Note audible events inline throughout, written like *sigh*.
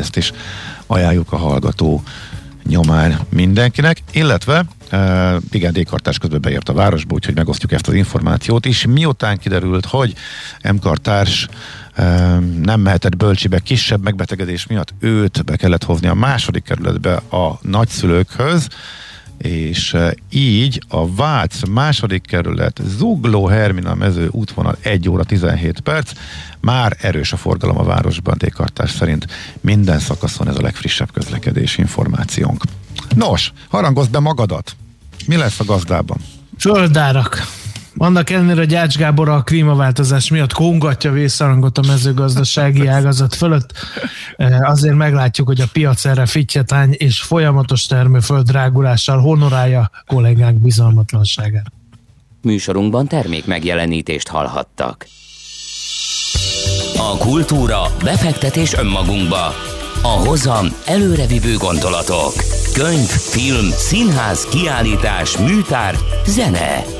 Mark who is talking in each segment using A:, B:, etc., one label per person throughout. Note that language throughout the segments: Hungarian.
A: ezt is ajánljuk a hallgató nyomán mindenkinek, illetve uh, igen, D-kartás közben beért a városba, úgyhogy megosztjuk ezt az információt is. Miután kiderült, hogy M-kartárs uh, nem mehetett bölcsibe kisebb megbetegedés miatt, őt be kellett hozni a második kerületbe a nagyszülőkhöz, és így a Vác második kerület Zugló Hermina mező útvonal 1 óra 17 perc, már erős a forgalom a városban, dékartás szerint minden szakaszon ez a legfrissebb közlekedési információnk. Nos, harangozd be magadat! Mi lesz a gazdában?
B: Földárak. Annak ellenére, hogy Ács Gábor a klímaváltozás miatt kongatja vészharangot a mezőgazdasági *laughs* ágazat fölött, eh, azért meglátjuk, hogy a piac erre fittyetány és folyamatos termőföld drágulással honorálja kollégák bizalmatlanságát.
C: Műsorunkban termék megjelenítést hallhattak. A kultúra, befektetés önmagunkba. A hozam előrevívő gondolatok. Könyv, film, színház, kiállítás, műtár, zene.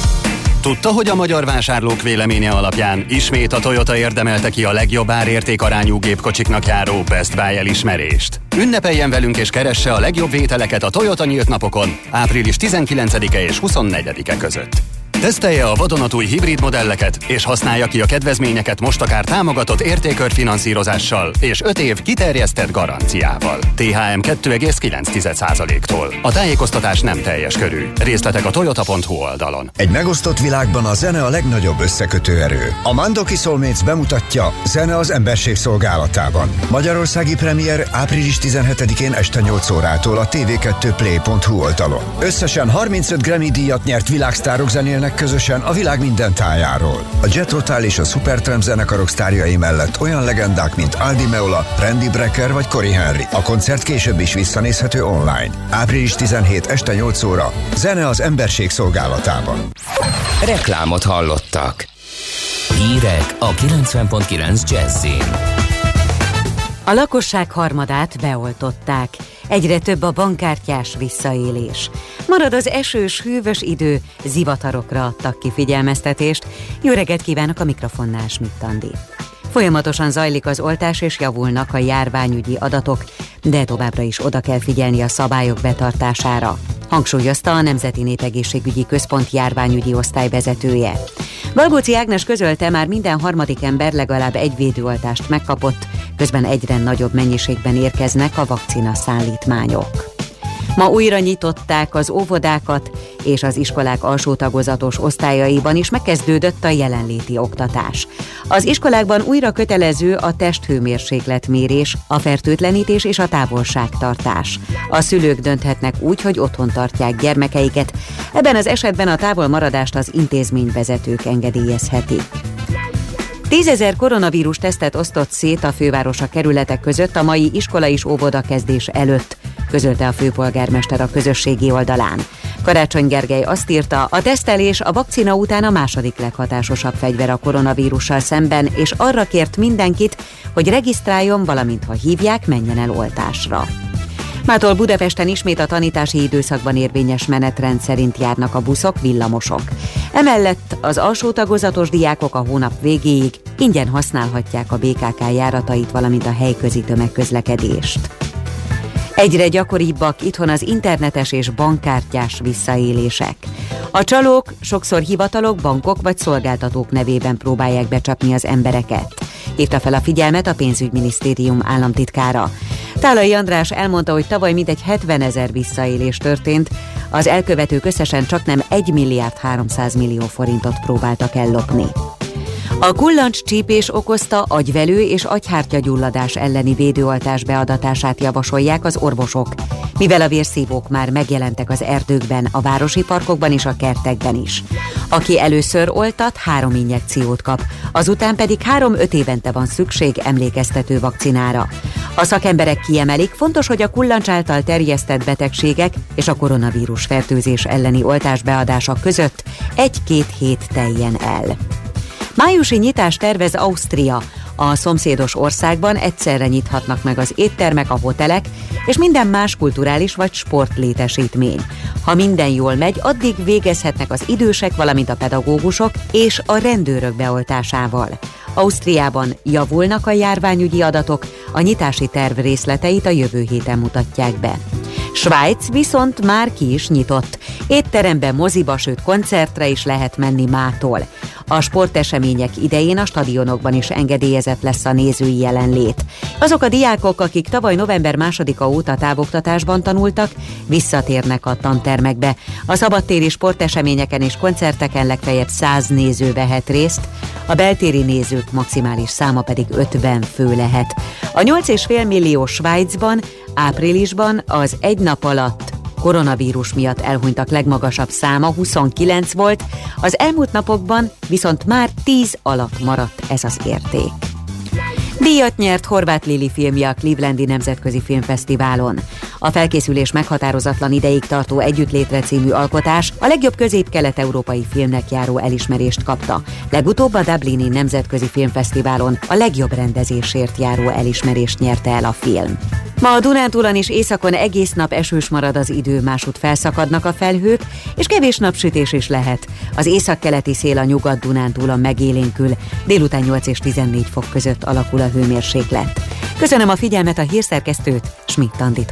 D: Tudta, hogy a magyar vásárlók véleménye alapján ismét a Toyota érdemelte ki a legjobb árértékarányú gépkocsiknak járó Best Buy elismerést? Ünnepeljen velünk és keresse a legjobb vételeket a Toyota nyílt napokon április 19-e és 24-e között. Tesztelje a vadonatúj hibrid modelleket, és használja ki a kedvezményeket most akár támogatott értékörfinanszírozással és 5 év kiterjesztett garanciával. THM 2,9%-tól. A tájékoztatás nem teljes körű. Részletek a toyota.hu oldalon.
E: Egy megosztott világban a zene a legnagyobb összekötő erő. A Mandoki Soulmates bemutatja Zene az emberség szolgálatában. Magyarországi premier április 17-én este 8 órától a tv2play.hu oldalon. Összesen 35 Grammy díjat nyert világsztárok zenélnek zeneknek közösen a világ minden tájáról. A Jet Rotal és a Supertramp zenekarok sztárjai mellett olyan legendák, mint Aldi Meola, Randy Brecker vagy Cory Henry. A koncert később is visszanézhető online. Április 17 este 8 óra. Zene az emberség szolgálatában.
C: Reklámot hallottak. Hírek a 90.9 Jazzin.
F: A lakosság harmadát beoltották. Egyre több a bankkártyás visszaélés. Marad az esős, hűvös idő, zivatarokra adtak ki figyelmeztetést. Jó reggelt kívánok a mikrofonnál, Schmidt Folyamatosan zajlik az oltás és javulnak a járványügyi adatok, de továbbra is oda kell figyelni a szabályok betartására, hangsúlyozta a Nemzeti Népegészségügyi Központ járványügyi osztály vezetője. Galgóci Ágnes közölte, már minden harmadik ember legalább egy védőoltást megkapott, közben egyre nagyobb mennyiségben érkeznek a vakcina szállítmányok. Ma újra nyitották az óvodákat, és az iskolák alsó tagozatos osztályaiban is megkezdődött a jelenléti oktatás. Az iskolákban újra kötelező a testhőmérsékletmérés, a fertőtlenítés és a távolságtartás. A szülők dönthetnek úgy, hogy otthon tartják gyermekeiket, ebben az esetben a távolmaradást az intézményvezetők engedélyezhetik. Tízezer koronavírus tesztet osztott szét a fővárosa kerületek között a mai iskola és óvoda kezdés előtt, közölte a főpolgármester a közösségi oldalán. Karácsony Gergely azt írta, a tesztelés a vakcina után a második leghatásosabb fegyver a koronavírussal szemben, és arra kért mindenkit, hogy regisztráljon, valamint ha hívják, menjen el oltásra. Mától Budapesten ismét a tanítási időszakban érvényes menetrend szerint járnak a buszok, villamosok. Emellett az alsó tagozatos diákok a hónap végéig ingyen használhatják a BKK járatait, valamint a helyközi tömegközlekedést. Egyre gyakoribbak itthon az internetes és bankkártyás visszaélések. A csalók sokszor hivatalok, bankok vagy szolgáltatók nevében próbálják becsapni az embereket. Hívta fel a figyelmet a pénzügyminisztérium államtitkára. Tálai András elmondta, hogy tavaly mintegy 70 ezer visszaélés történt, az elkövetők összesen csak nem 1 milliárd 300 millió forintot próbáltak ellopni. A kullancs csípés okozta agyvelő és agyhártyagyulladás elleni védőoltás beadatását javasolják az orvosok, mivel a vérszívók már megjelentek az erdőkben, a városi parkokban és a kertekben is. Aki először oltat, három injekciót kap, azután pedig három-öt évente van szükség emlékeztető vakcinára. A szakemberek kiemelik, fontos, hogy a kullancs által terjesztett betegségek és a koronavírus fertőzés elleni oltás beadása között egy-két hét teljen el. Májusi nyitást tervez Ausztria. A szomszédos országban egyszerre nyithatnak meg az éttermek, a hotelek és minden más kulturális vagy sportlétesítmény. Ha minden jól megy, addig végezhetnek az idősek, valamint a pedagógusok és a rendőrök beoltásával. Ausztriában javulnak a járványügyi adatok, a nyitási terv részleteit a jövő héten mutatják be. Svájc viszont már ki is nyitott. Étterembe, moziba, sőt koncertre is lehet menni mától. A sportesemények idején a stadionokban is engedélyezett lesz a nézői jelenlét. Azok a diákok, akik tavaly november másodika óta távoktatásban tanultak, visszatérnek a tantermekbe. A szabadtéri sporteseményeken és koncerteken legfeljebb 100 néző vehet részt, a beltéri nézők maximális száma pedig 50 fő lehet. A 8,5 millió Svájcban áprilisban az egy nap alatt koronavírus miatt elhunytak legmagasabb száma 29 volt, az elmúlt napokban viszont már 10 alatt maradt ez az érték. Díjat nyert Horváth Lili filmje a Clevelandi Nemzetközi Filmfesztiválon. A felkészülés meghatározatlan ideig tartó Együttlétre című alkotás a legjobb közép-kelet-európai filmnek járó elismerést kapta. Legutóbb a Dublini Nemzetközi Filmfesztiválon a legjobb rendezésért járó elismerést nyerte el a film. Ma a Dunántúlon és északon egész nap esős marad az idő, másút felszakadnak a felhők, és kevés napsütés is lehet. Az északkeleti szél a nyugat-Dunántúlon megélénkül, délután 8 és 14 fok között alakul a hőmérséklet. Köszönöm a figyelmet a hírszerkesztőt, Schmidt-Tandit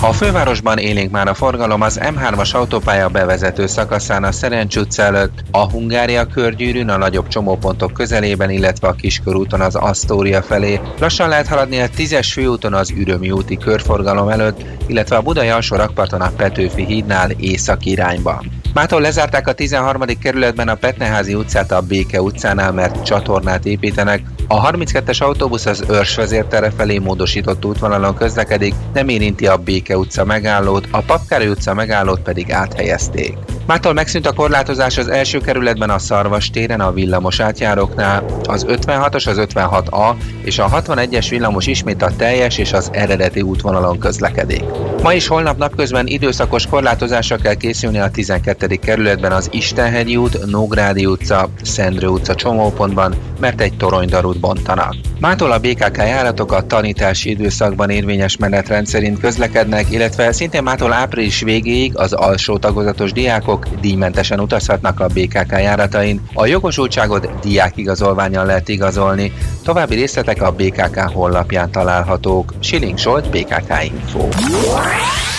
G: a fővárosban élénk már a forgalom az M3-as autópálya bevezető szakaszán a Szerencs utca előtt, a Hungária körgyűrűn, a nagyobb csomópontok közelében, illetve a Kiskörúton az Asztória felé. Lassan lehet haladni a 10-es főúton az Ürömi úti körforgalom előtt, illetve a Budai alsó rakparton a Petőfi hídnál észak irányban. Mától lezárták a 13. kerületben a Petneházi utcát a Béke utcánál, mert csatornát építenek. A 32-es autóbusz az Őrs vezértere felé módosított útvonalon közlekedik, nem érinti a Béke utca megállót, a Papkári utca megállót pedig áthelyezték. Mától megszűnt a korlátozás az első kerületben a Szarvas téren a villamos átjáróknál, az 56-os, az 56A és a 61-es villamos ismét a teljes és az eredeti útvonalon közlekedik. Ma is holnap napközben időszakos korlátozásra kell készülni a 12. kerületben az Istenhegyi út, Nógrádi utca, Szendrő utca csomópontban, mert egy toronydarút bontanak. Mától a BKK járatok a tanítási időszakban érvényes menetrend szerint közlekednek, illetve szintén mától április végéig az alsó tagozatos diákok díjmentesen utazhatnak a BKK járatain. A jogosultságot diákigazolványon lehet igazolni. További részletek a BKK honlapján találhatók. Siling Solt, BKK Info.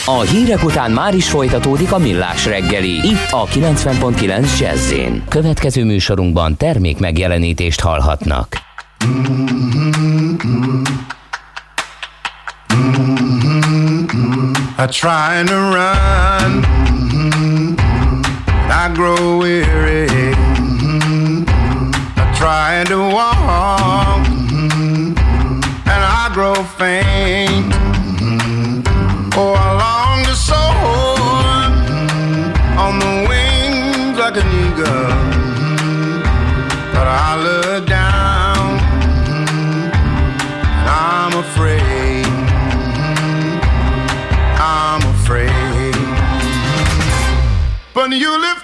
H: A hírek után már is folytatódik a millás reggeli. Itt a 90.9 jazz Következő műsorunkban termék megjelenítést hallhatnak. I try to run, I grow weary. Mm-hmm. I try to walk, mm-hmm. and I grow faint. Mm-hmm. Oh, I long to soar. On the wings like an eagle, but I look down, and I'm afraid. I'm afraid, but you lift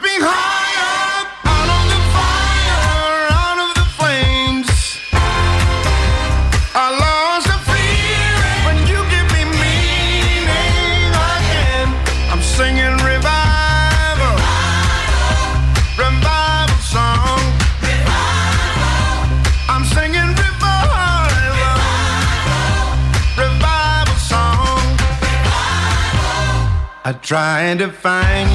H: I tried to find you,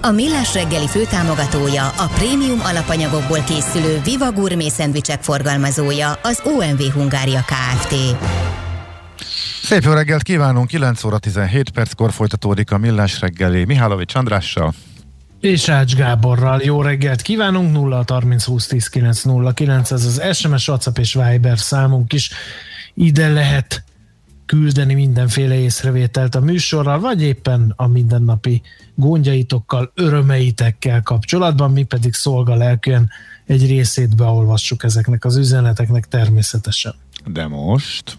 I: A Millás reggeli főtámogatója, a prémium alapanyagokból készülő Viva Gourmet szendvicsek forgalmazója, az OMV Hungária Kft.
A: Szép jó reggelt kívánunk, 9 óra 17 perckor folytatódik a Millás reggeli Mihálovics Andrással.
B: És Ács Gáborral jó reggelt kívánunk, 0 30 20 10 9 0 9, ez az SMS, WhatsApp és Viber számunk is. Ide lehet küldeni mindenféle észrevételt a műsorral, vagy éppen a mindennapi gondjaitokkal, örömeitekkel kapcsolatban, mi pedig szolga lelkűen egy részét beolvassuk ezeknek az üzeneteknek természetesen.
A: De most...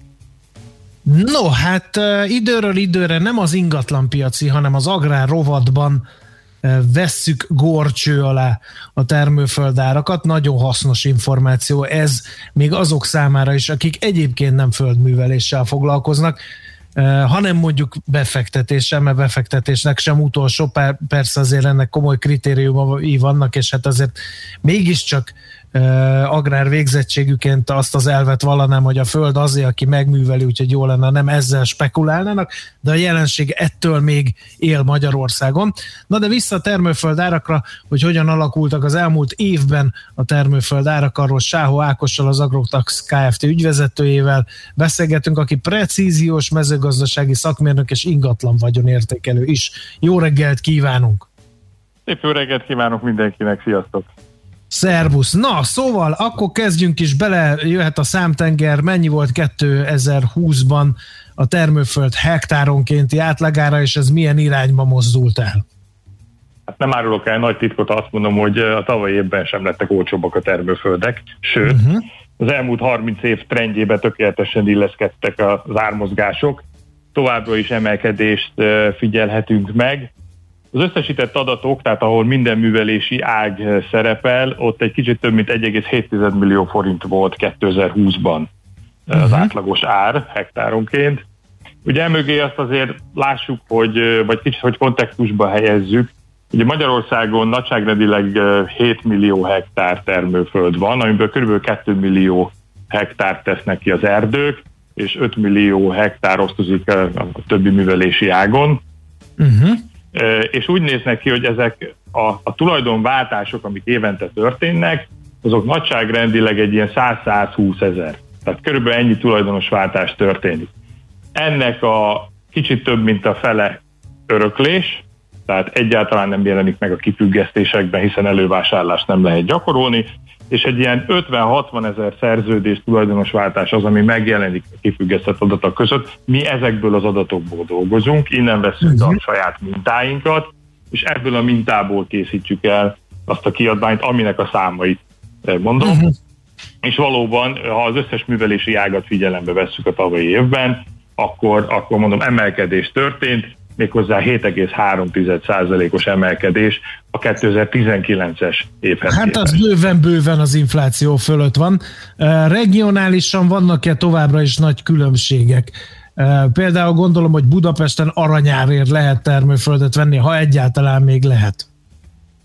B: No, hát időről időre nem az ingatlanpiaci, hanem az agrár rovatban vesszük gorcső alá a termőföldárakat. Nagyon hasznos információ ez még azok számára is, akik egyébként nem földműveléssel foglalkoznak, hanem mondjuk befektetéssel, mert befektetésnek sem utolsó, persze azért ennek komoly kritériumai vannak, és hát azért mégiscsak agrár végzettségüként azt az elvet vallanám, hogy a föld azért, aki megműveli, úgyhogy jó lenne, nem ezzel spekulálnának, de a jelenség ettől még él Magyarországon. Na de vissza a termőföld árakra, hogy hogyan alakultak az elmúlt évben a termőföld árak, arról Sáho Ákossal, az Agrotax Kft. ügyvezetőjével beszélgetünk, aki precíziós mezőgazdasági szakmérnök és ingatlan vagyonértékelő is. Jó reggelt kívánunk!
J: Szép jó reggelt kívánok mindenkinek, sziasztok!
B: Szerbusz. Na, szóval akkor kezdjünk is bele, jöhet a számtenger, mennyi volt 2020-ban a termőföld hektáronkénti átlagára, és ez milyen irányba mozdult el?
J: Hát nem árulok el nagy titkot, azt mondom, hogy a tavalyi évben sem lettek olcsóbbak a termőföldek, sőt, uh-huh. az elmúlt 30 év trendjébe tökéletesen illeszkedtek az ármozgások, továbbra is emelkedést figyelhetünk meg, az összesített adatok, tehát ahol minden művelési ág szerepel, ott egy kicsit több mint 1,7 millió forint volt 2020-ban uh-huh. az mhm. átlagos ár hektáronként. Ugye emögé azt azért lássuk, hogy, vagy kicsit, hogy kontextusba helyezzük, Ugye Magyarországon nagyságrendileg 7 millió hektár termőföld van, amiből kb. 2 millió hektár tesznek ki az erdők, és 5 millió hektár osztozik a többi művelési ágon. Uh-huh és úgy néznek ki, hogy ezek a, a tulajdonváltások, amik évente történnek, azok nagyságrendileg egy ilyen 100-120 ezer. Tehát körülbelül ennyi tulajdonos váltás történik. Ennek a kicsit több, mint a fele öröklés, tehát egyáltalán nem jelenik meg a kifüggesztésekben, hiszen elővásárlást nem lehet gyakorolni, és egy ilyen 50-60 ezer szerződés tulajdonosváltás az, ami megjelenik a kifüggesztett adatok között. Mi ezekből az adatokból dolgozunk, innen veszünk uh-huh. a saját mintáinkat, és ebből a mintából készítjük el azt a kiadványt, aminek a számait eh, mondom. Uh-huh. És valóban, ha az összes művelési ágat figyelembe vesszük a tavalyi évben, akkor, akkor mondom, emelkedés történt, méghozzá 7,3%-os emelkedés a 2019-es évhez
B: Hát az bőven-bőven az infláció fölött van. Regionálisan vannak-e továbbra is nagy különbségek? Például gondolom, hogy Budapesten aranyárért lehet termőföldet venni, ha egyáltalán még lehet.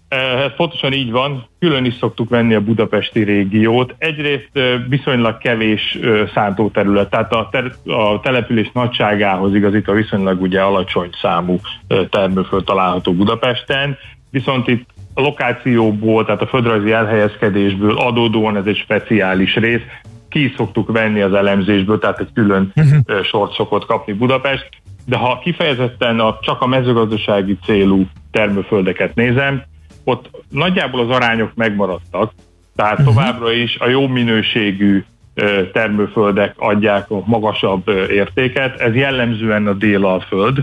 J: Ez pontosan így van, külön is szoktuk venni a budapesti régiót. Egyrészt viszonylag kevés szántóterület, tehát a, ter- a település nagyságához igazítva viszonylag ugye alacsony számú termőföld található Budapesten, viszont itt a lokációból, tehát a földrajzi elhelyezkedésből adódóan ez egy speciális rész, ki szoktuk venni az elemzésből, tehát egy külön uh-huh. sort szokott kapni Budapest, de ha kifejezetten a, csak a mezőgazdasági célú termőföldeket nézem, ott nagyjából az arányok megmaradtak, tehát uh-huh. továbbra is a jó minőségű termőföldek adják a magasabb értéket. Ez jellemzően a Délalföld,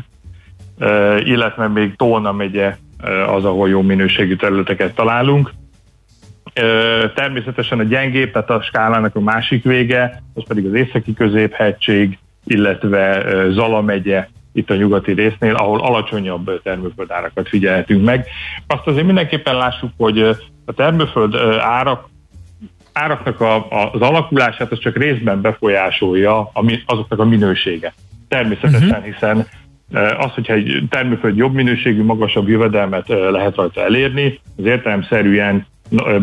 J: illetve még Tolna megye az, ahol jó minőségű területeket találunk. Természetesen a gyengébb, tehát a skálának a másik vége, az pedig az északi középhegység, illetve Zala megye, itt a nyugati résznél, ahol alacsonyabb termőföldárakat figyelhetünk meg. Azt azért mindenképpen lássuk, hogy a termőföld árak áraknak a, a, az alakulását az csak részben befolyásolja azoknak a minősége. Természetesen, uh-huh. hiszen az, hogyha egy termőföld jobb minőségű, magasabb jövedelmet lehet rajta elérni, az értelemszerűen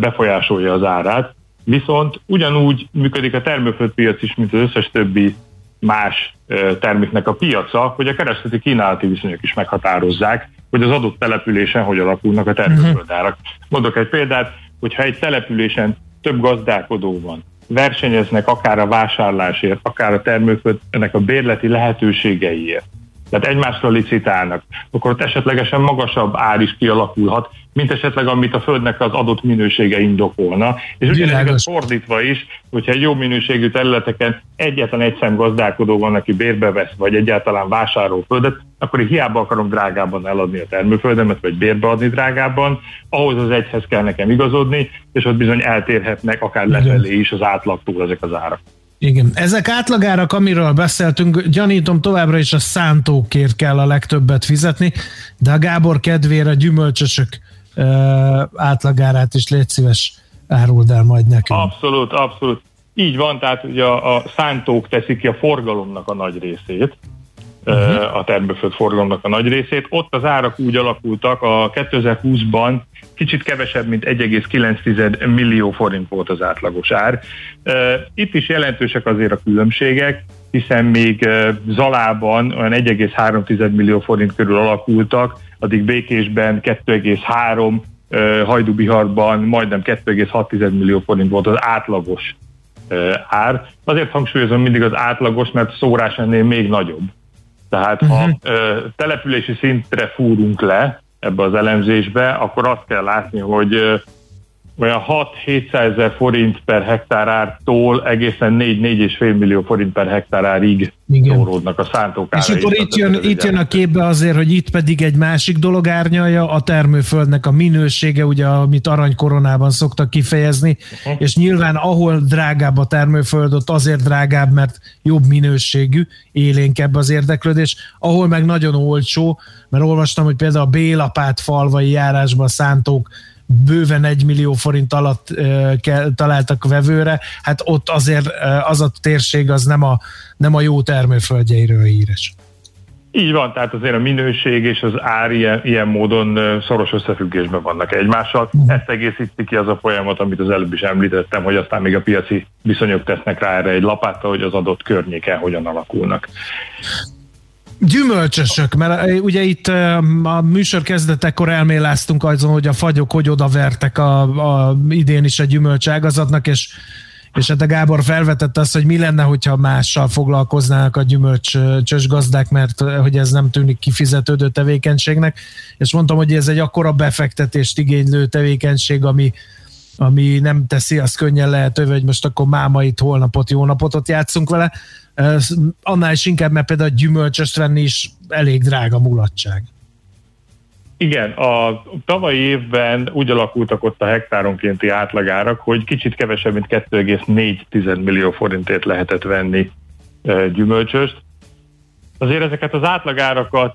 J: befolyásolja az árát. Viszont ugyanúgy működik a termőföldpiac is, mint az összes többi más terméknek a piaca, hogy a keresleti kínálati viszonyok is meghatározzák, hogy az adott településen hogy alakulnak a termőföldárak. Mondok egy példát, hogyha egy településen több gazdálkodó van, versenyeznek akár a vásárlásért, akár a termőföldnek a bérleti lehetőségeiért, tehát egymásra licitálnak, akkor ott esetlegesen magasabb ár is kialakulhat, mint esetleg amit a földnek az adott minősége indokolna. És ugyanez fordítva is, hogyha egy jó minőségű területeken egyetlen egy szem gazdálkodó van, aki bérbe vesz, vagy egyáltalán vásárol földet, akkor én hiába akarom drágában eladni a termőföldemet, vagy bérbe adni drágában, ahhoz az egyhez kell nekem igazodni, és ott bizony eltérhetnek akár lefelé is az átlagtól ezek az árak.
B: Igen, ezek átlagárak, amiről beszéltünk, gyanítom továbbra is a szántókért kell a legtöbbet fizetni, de a Gábor kedvére a gyümölcsösök uh, átlagárát is légy szíves áruld el majd nekünk.
J: Abszolút, abszolút. Így van, tehát ugye a, a szántók teszik ki a forgalomnak a nagy részét, uh-huh. a termőföld forgalomnak a nagy részét. Ott az árak úgy alakultak, a 2020-ban kicsit kevesebb, mint 1,9 millió forint volt az átlagos ár. Itt is jelentősek azért a különbségek, hiszen még Zalában olyan 1,3 millió forint körül alakultak, addig Békésben 2,3, Hajdúbiharban majdnem 2,6 millió forint volt az átlagos ár. Azért hangsúlyozom mindig az átlagos, mert szórás ennél még nagyobb. Tehát uh-huh. ha mhm. települési szintre fúrunk le, ebbe az elemzésbe, akkor azt kell látni, hogy olyan 6-700 ezer forint per hektár ártól egészen 4-4,5 millió forint per hektár árig szóródnak a szántók
B: És akkor itt jön, itt jön a képbe azért, hogy itt pedig egy másik dolog árnyalja, a termőföldnek a minősége, ugye, amit aranykoronában szoktak kifejezni, uh-huh. és nyilván ahol drágább a termőföld, ott azért drágább, mert jobb minőségű, élénkebb az érdeklődés, ahol meg nagyon olcsó, mert olvastam, hogy például a Bélapát falvai járásban szántók bőven egy millió forint alatt találtak vevőre, hát ott azért az a térség az nem a, nem a jó termőföldjeiről híres.
J: Így van, tehát azért a minőség és az ár ilyen, ilyen módon szoros összefüggésben vannak egymással. Uh-huh. Ezt egészíti ki az a folyamat, amit az előbb is említettem, hogy aztán még a piaci viszonyok tesznek rá erre egy lapát, hogy az adott környéken hogyan alakulnak.
B: Gyümölcsösök, mert eh, ugye itt eh, a műsor kezdetekor elméláztunk azon, hogy a fagyok hogy odavertek a, a idén is a gyümölcságazatnak, és és hát a Gábor felvetette azt, hogy mi lenne, hogyha mással foglalkoznának a gyümölcsös gazdák, mert eh, hogy ez nem tűnik kifizetődő tevékenységnek, és mondtam, hogy ez egy akkora befektetést igénylő tevékenység, ami, ami nem teszi azt könnyen lehetővé, hogy most akkor mámait, holnapot, jó napot ott játszunk vele, annál is inkább, mert például gyümölcsöst venni is elég drága mulatság.
J: Igen, a tavalyi évben úgy alakultak ott a hektáronkénti átlagárak, hogy kicsit kevesebb, mint 2,4 millió forintért lehetett venni gyümölcsöst. Azért ezeket az átlagárakat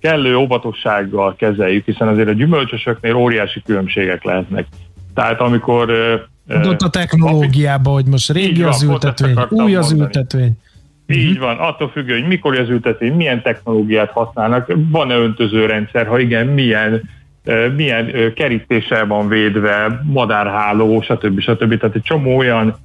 J: kellő óvatossággal kezeljük, hiszen azért a gyümölcsösöknél óriási különbségek lehetnek. Tehát amikor
B: ott a technológiába, hogy most régi van, az ültetvény, új az mondani. ültetvény.
J: Így uh-huh. van, attól függő, hogy mikor az ültetvény, milyen technológiát használnak, van-e öntözőrendszer, ha igen, milyen, milyen kerítéssel van védve, madárháló, stb. stb. Tehát egy csomó olyan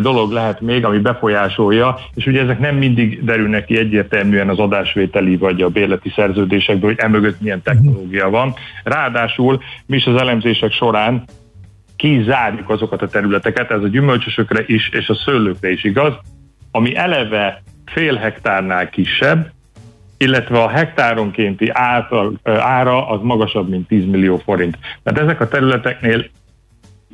J: dolog lehet még, ami befolyásolja, és ugye ezek nem mindig derülnek ki egyértelműen az adásvételi vagy a bérleti szerződésekből, hogy emögött milyen technológia van. Ráadásul mi is az elemzések során kizárjuk azokat a területeket, ez a gyümölcsösökre is, és a szőlőkre is igaz, ami eleve fél hektárnál kisebb, illetve a hektáronkénti által, ára az magasabb, mint 10 millió forint. Tehát ezek a területeknél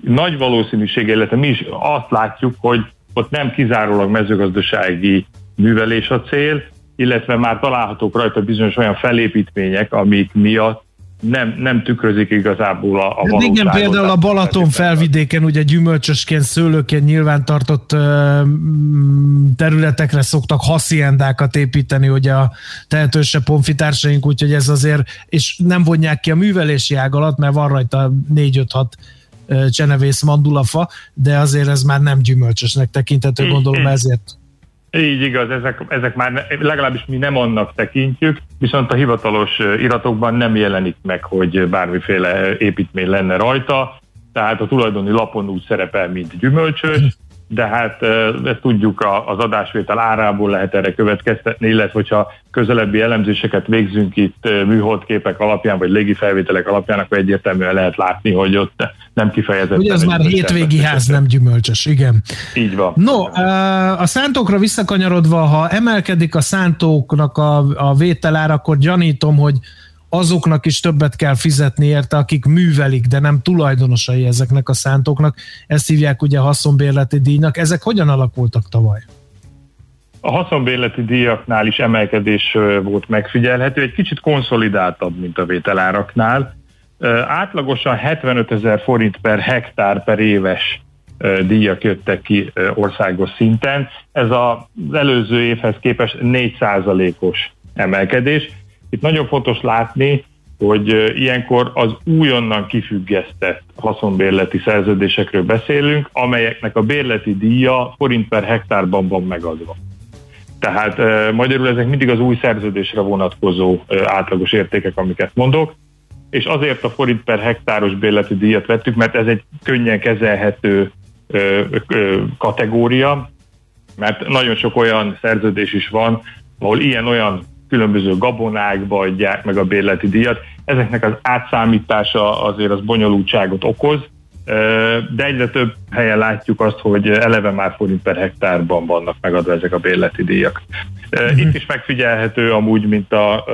J: nagy valószínűség, illetve mi is azt látjuk, hogy ott nem kizárólag mezőgazdasági művelés a cél, illetve már találhatók rajta bizonyos olyan felépítmények, amik miatt nem, nem tükrözik igazából a, a
B: hát valóságot. Igen, például a Balaton felvidéken, ugye gyümölcsösként, szőlőként nyilván tartott területekre szoktak hasziendákat építeni, ugye a tehetősebb honfitársaink, úgyhogy ez azért, és nem vonják ki a művelési ág alatt, mert van rajta 4-5-6 csenevész mandulafa, de azért ez már nem gyümölcsösnek tekinthető, gondolom ezért
J: így igaz, ezek, ezek már legalábbis mi nem annak tekintjük, viszont a hivatalos iratokban nem jelenik meg, hogy bármiféle építmény lenne rajta, tehát a tulajdoni lapon úgy szerepel, mint gyümölcsös, de hát ezt tudjuk az adásvétel árából lehet erre következtetni, illetve hogyha közelebbi elemzéseket végzünk itt műholdképek alapján, vagy légifelvételek alapján, akkor egyértelműen lehet látni, hogy ott nem kifejezetten.
B: Ugye ez már hétvégi ház, nem gyümölcsös, igen.
J: Így van.
B: No, a szántókra visszakanyarodva, ha emelkedik a szántóknak a, a vételár, akkor gyanítom, hogy azoknak is többet kell fizetni érte, akik művelik, de nem tulajdonosai ezeknek a szántóknak. Ezt hívják ugye haszonbérleti díjnak. Ezek hogyan alakultak tavaly?
J: A haszonbérleti díjaknál is emelkedés volt megfigyelhető, egy kicsit konszolidáltabb, mint a vételáraknál. Átlagosan 75 ezer forint per hektár per éves díjak jöttek ki országos szinten. Ez az előző évhez képest 4% os emelkedés. Itt nagyon fontos látni, hogy ilyenkor az újonnan kifüggesztett haszonbérleti szerződésekről beszélünk, amelyeknek a bérleti díja forint per hektárban van megadva. Tehát magyarul ezek mindig az új szerződésre vonatkozó átlagos értékek, amiket mondok, és azért a forint per hektáros bérleti díjat vettük, mert ez egy könnyen kezelhető kategória, mert nagyon sok olyan szerződés is van, ahol ilyen-olyan különböző gabonák adják meg a bérleti díjat. Ezeknek az átszámítása azért az bonyolultságot okoz, de egyre több helyen látjuk azt, hogy eleve már forint per hektárban vannak megadva ezek a bérleti díjak. Uh-huh. Itt is megfigyelhető amúgy, mint a,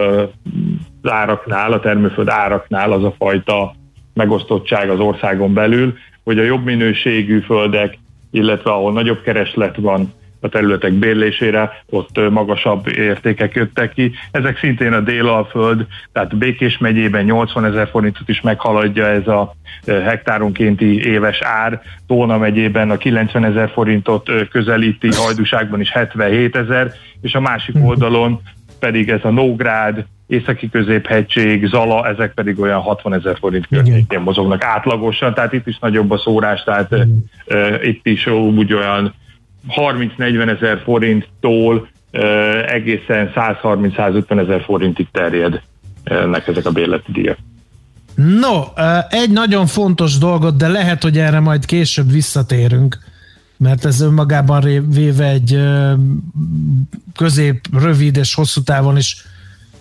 J: az áraknál, a termőföld áraknál az a fajta megosztottság az országon belül, hogy a jobb minőségű földek, illetve ahol nagyobb kereslet van, a területek bérlésére, ott magasabb értékek jöttek ki. Ezek szintén a Délalföld, tehát Békés megyében 80 ezer forintot is meghaladja ez a hektáronkénti éves ár, Tóna megyében a 90 ezer forintot közelíti, Hajdúságban is 77 ezer, és a másik mhm. oldalon pedig ez a Nógrád, északi középhegység, Zala, ezek pedig olyan 60 ezer forint környékén mozognak átlagosan, tehát itt is nagyobb a szórás, tehát uh, itt is úgy olyan 30-40 ezer forinttól egészen 130-150 ezer forintig terjednek ezek a bérleti díjak.
B: No, egy nagyon fontos dolgot, de lehet, hogy erre majd később visszatérünk, mert ez önmagában véve egy közép, rövid és hosszú távon is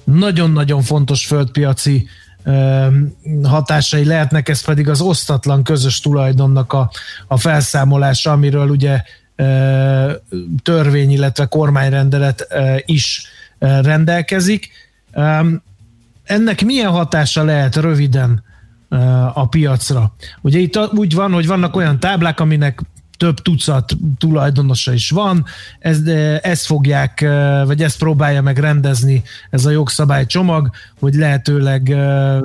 B: nagyon-nagyon fontos földpiaci hatásai lehetnek, ez pedig az osztatlan közös tulajdonnak a, a felszámolása, amiről ugye törvény, illetve kormányrendelet is rendelkezik. Ennek milyen hatása lehet röviden a piacra? Ugye itt úgy van, hogy vannak olyan táblák, aminek több tucat tulajdonosa is van, ezt, ezt fogják, vagy ezt próbálja meg rendezni ez a jogszabálycsomag, hogy lehetőleg,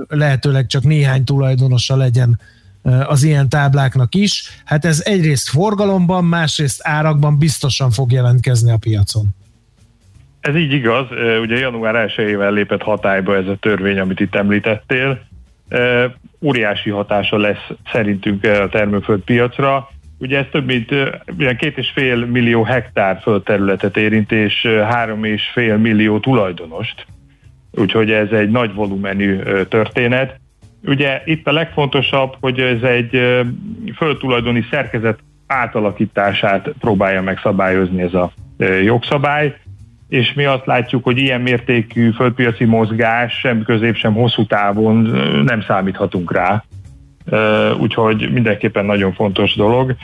B: lehetőleg csak néhány tulajdonosa legyen az ilyen tábláknak is. Hát ez egyrészt forgalomban, másrészt árakban biztosan fog jelentkezni a piacon.
J: Ez így igaz. Ugye január 1-ével lépett hatályba ez a törvény, amit itt említettél. Óriási hatása lesz szerintünk a termőföld piacra. Ugye ez több mint két és fél millió hektár földterületet érint, és három és fél millió tulajdonost. Úgyhogy ez egy nagy volumenű történet. Ugye itt a legfontosabb, hogy ez egy földtulajdoni szerkezet átalakítását próbálja meg szabályozni ez a jogszabály, és mi azt látjuk, hogy ilyen mértékű földpiaci mozgás sem közép, sem hosszú távon nem számíthatunk rá. Úgyhogy mindenképpen nagyon fontos dolog.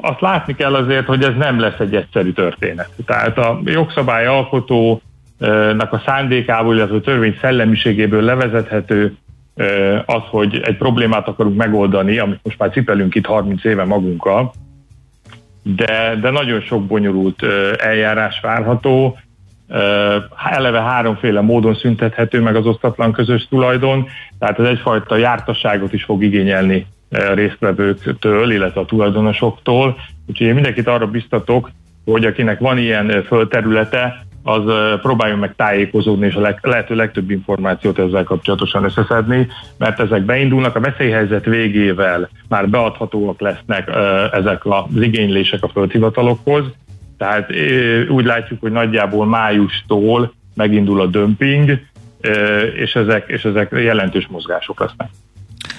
J: Azt látni kell azért, hogy ez nem lesz egy egyszerű történet. Tehát a jogszabály alkotó nak a szándékából, illetve a törvény szellemiségéből levezethető az, hogy egy problémát akarunk megoldani, amit most már cipelünk itt 30 éve magunkkal, de, de nagyon sok bonyolult eljárás várható, eleve háromféle módon szüntethető meg az osztatlan közös tulajdon, tehát ez egyfajta jártasságot is fog igényelni a résztvevőktől, illetve a tulajdonosoktól. Úgyhogy én mindenkit arra biztatok, hogy akinek van ilyen földterülete, az próbáljon meg tájékozódni, és a leg, lehető legtöbb információt ezzel kapcsolatosan összeszedni, mert ezek beindulnak, a veszélyhelyzet végével már beadhatóak lesznek ezek az igénylések a földhivatalokhoz, tehát úgy látjuk, hogy nagyjából májustól megindul a dömping, és ezek, és ezek jelentős mozgások lesznek.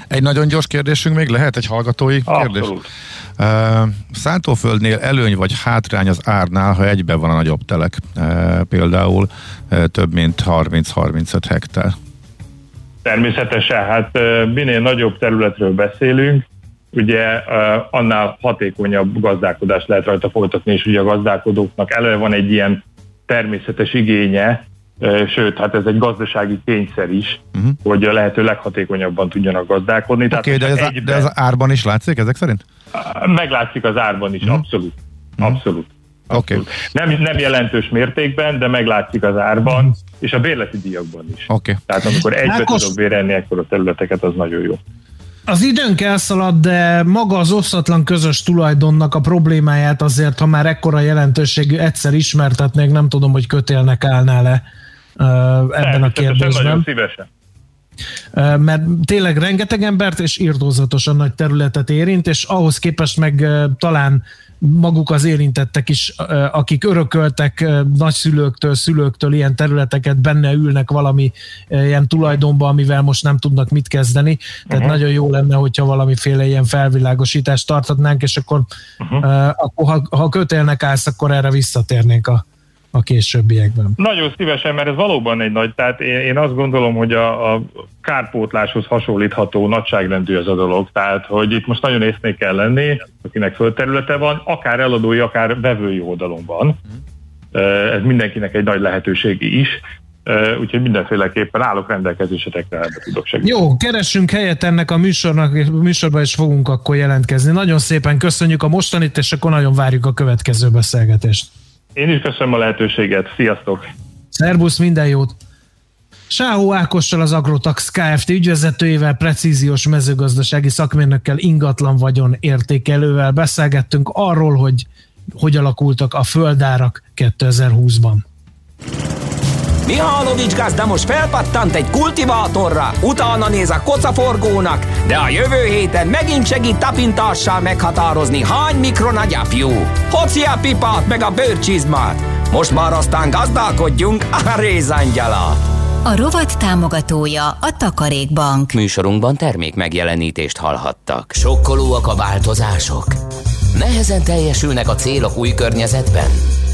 A: Egy nagyon gyors kérdésünk még lehet, egy hallgatói kérdés?
J: Abszolút.
A: Uh, Szántóföldnél előny vagy hátrány az árnál, ha egyben van a nagyobb telek, uh, például uh, több mint 30-35 hektár.
J: Természetesen, hát minél nagyobb területről beszélünk, ugye annál hatékonyabb gazdálkodást lehet rajta folytatni, és ugye a gazdálkodóknak eleve van egy ilyen természetes igénye, sőt, hát ez egy gazdasági kényszer is, uh-huh. hogy a lehető leghatékonyabban tudjanak gazdálkodni.
A: Oké, okay, de, ez egyben... de ez árban is látszik ezek szerint?
J: Meglátszik az árban is, uh-huh. abszolút. Uh-huh. Abszolút.
A: Okay.
J: Nem, nem jelentős mértékben, de meglátszik az árban, uh-huh. és a bérleti díjakban is.
A: Okay.
J: Tehát amikor egybe Ákos... tudok bérelni ekkor a területeket, az nagyon jó.
B: Az időnk elszalad, de maga az osztatlan közös tulajdonnak a problémáját azért, ha már ekkora jelentőségű egyszer ismertetnék, nem tudom, hogy kötélnek állnál le ebben a kérdésben. Nagyon
J: szívesen.
B: Mert tényleg rengeteg embert és írtózatosan nagy területet érint, és ahhoz képest meg talán maguk az érintettek is, akik örököltek nagyszülőktől, szülőktől ilyen területeket, benne ülnek valami ilyen tulajdonba, amivel most nem tudnak mit kezdeni. Tehát uh-huh. nagyon jó lenne, hogyha valamiféle ilyen felvilágosítást tartatnánk, és akkor, uh-huh. akkor ha, ha kötélnek állsz, akkor erre visszatérnénk a, a későbbiekben.
J: Nagyon szívesen, mert ez valóban egy nagy, tehát én, én azt gondolom, hogy a, a kárpótláshoz hasonlítható nagyságrendű ez a dolog, tehát hogy itt most nagyon észnék kell lenni, akinek földterülete van, akár eladói, akár vevői oldalon van. Ez mindenkinek egy nagy lehetőség is, úgyhogy mindenféleképpen állok rendelkezésetekre, ebbe tudok segíteni.
B: Jó, keressünk helyet ennek a műsornak, műsorban is fogunk akkor jelentkezni. Nagyon szépen köszönjük a mostanit, és akkor nagyon várjuk a következő beszélgetést.
J: Én is köszönöm a lehetőséget. Sziasztok!
B: Szerbusz, minden jót! Sáhó Ákossal az Agrotax Kft. ügyvezetőjével, precíziós mezőgazdasági szakmérnökkel, ingatlan vagyon értékelővel beszélgettünk arról, hogy hogy alakultak a földárak 2020-ban.
K: Mihálovics gazda most felpattant egy kultivátorra, utána néz a kocaforgónak, de a jövő héten megint segít tapintással meghatározni, hány mikron a gyapjú. Hoci a pipát meg a bőrcsizmát. Most már aztán gazdálkodjunk a rézangyalat.
I: A rovat támogatója a Takarékbank.
C: Műsorunkban termék megjelenítést hallhattak. Sokkolóak a változások? Nehezen teljesülnek a célok új környezetben?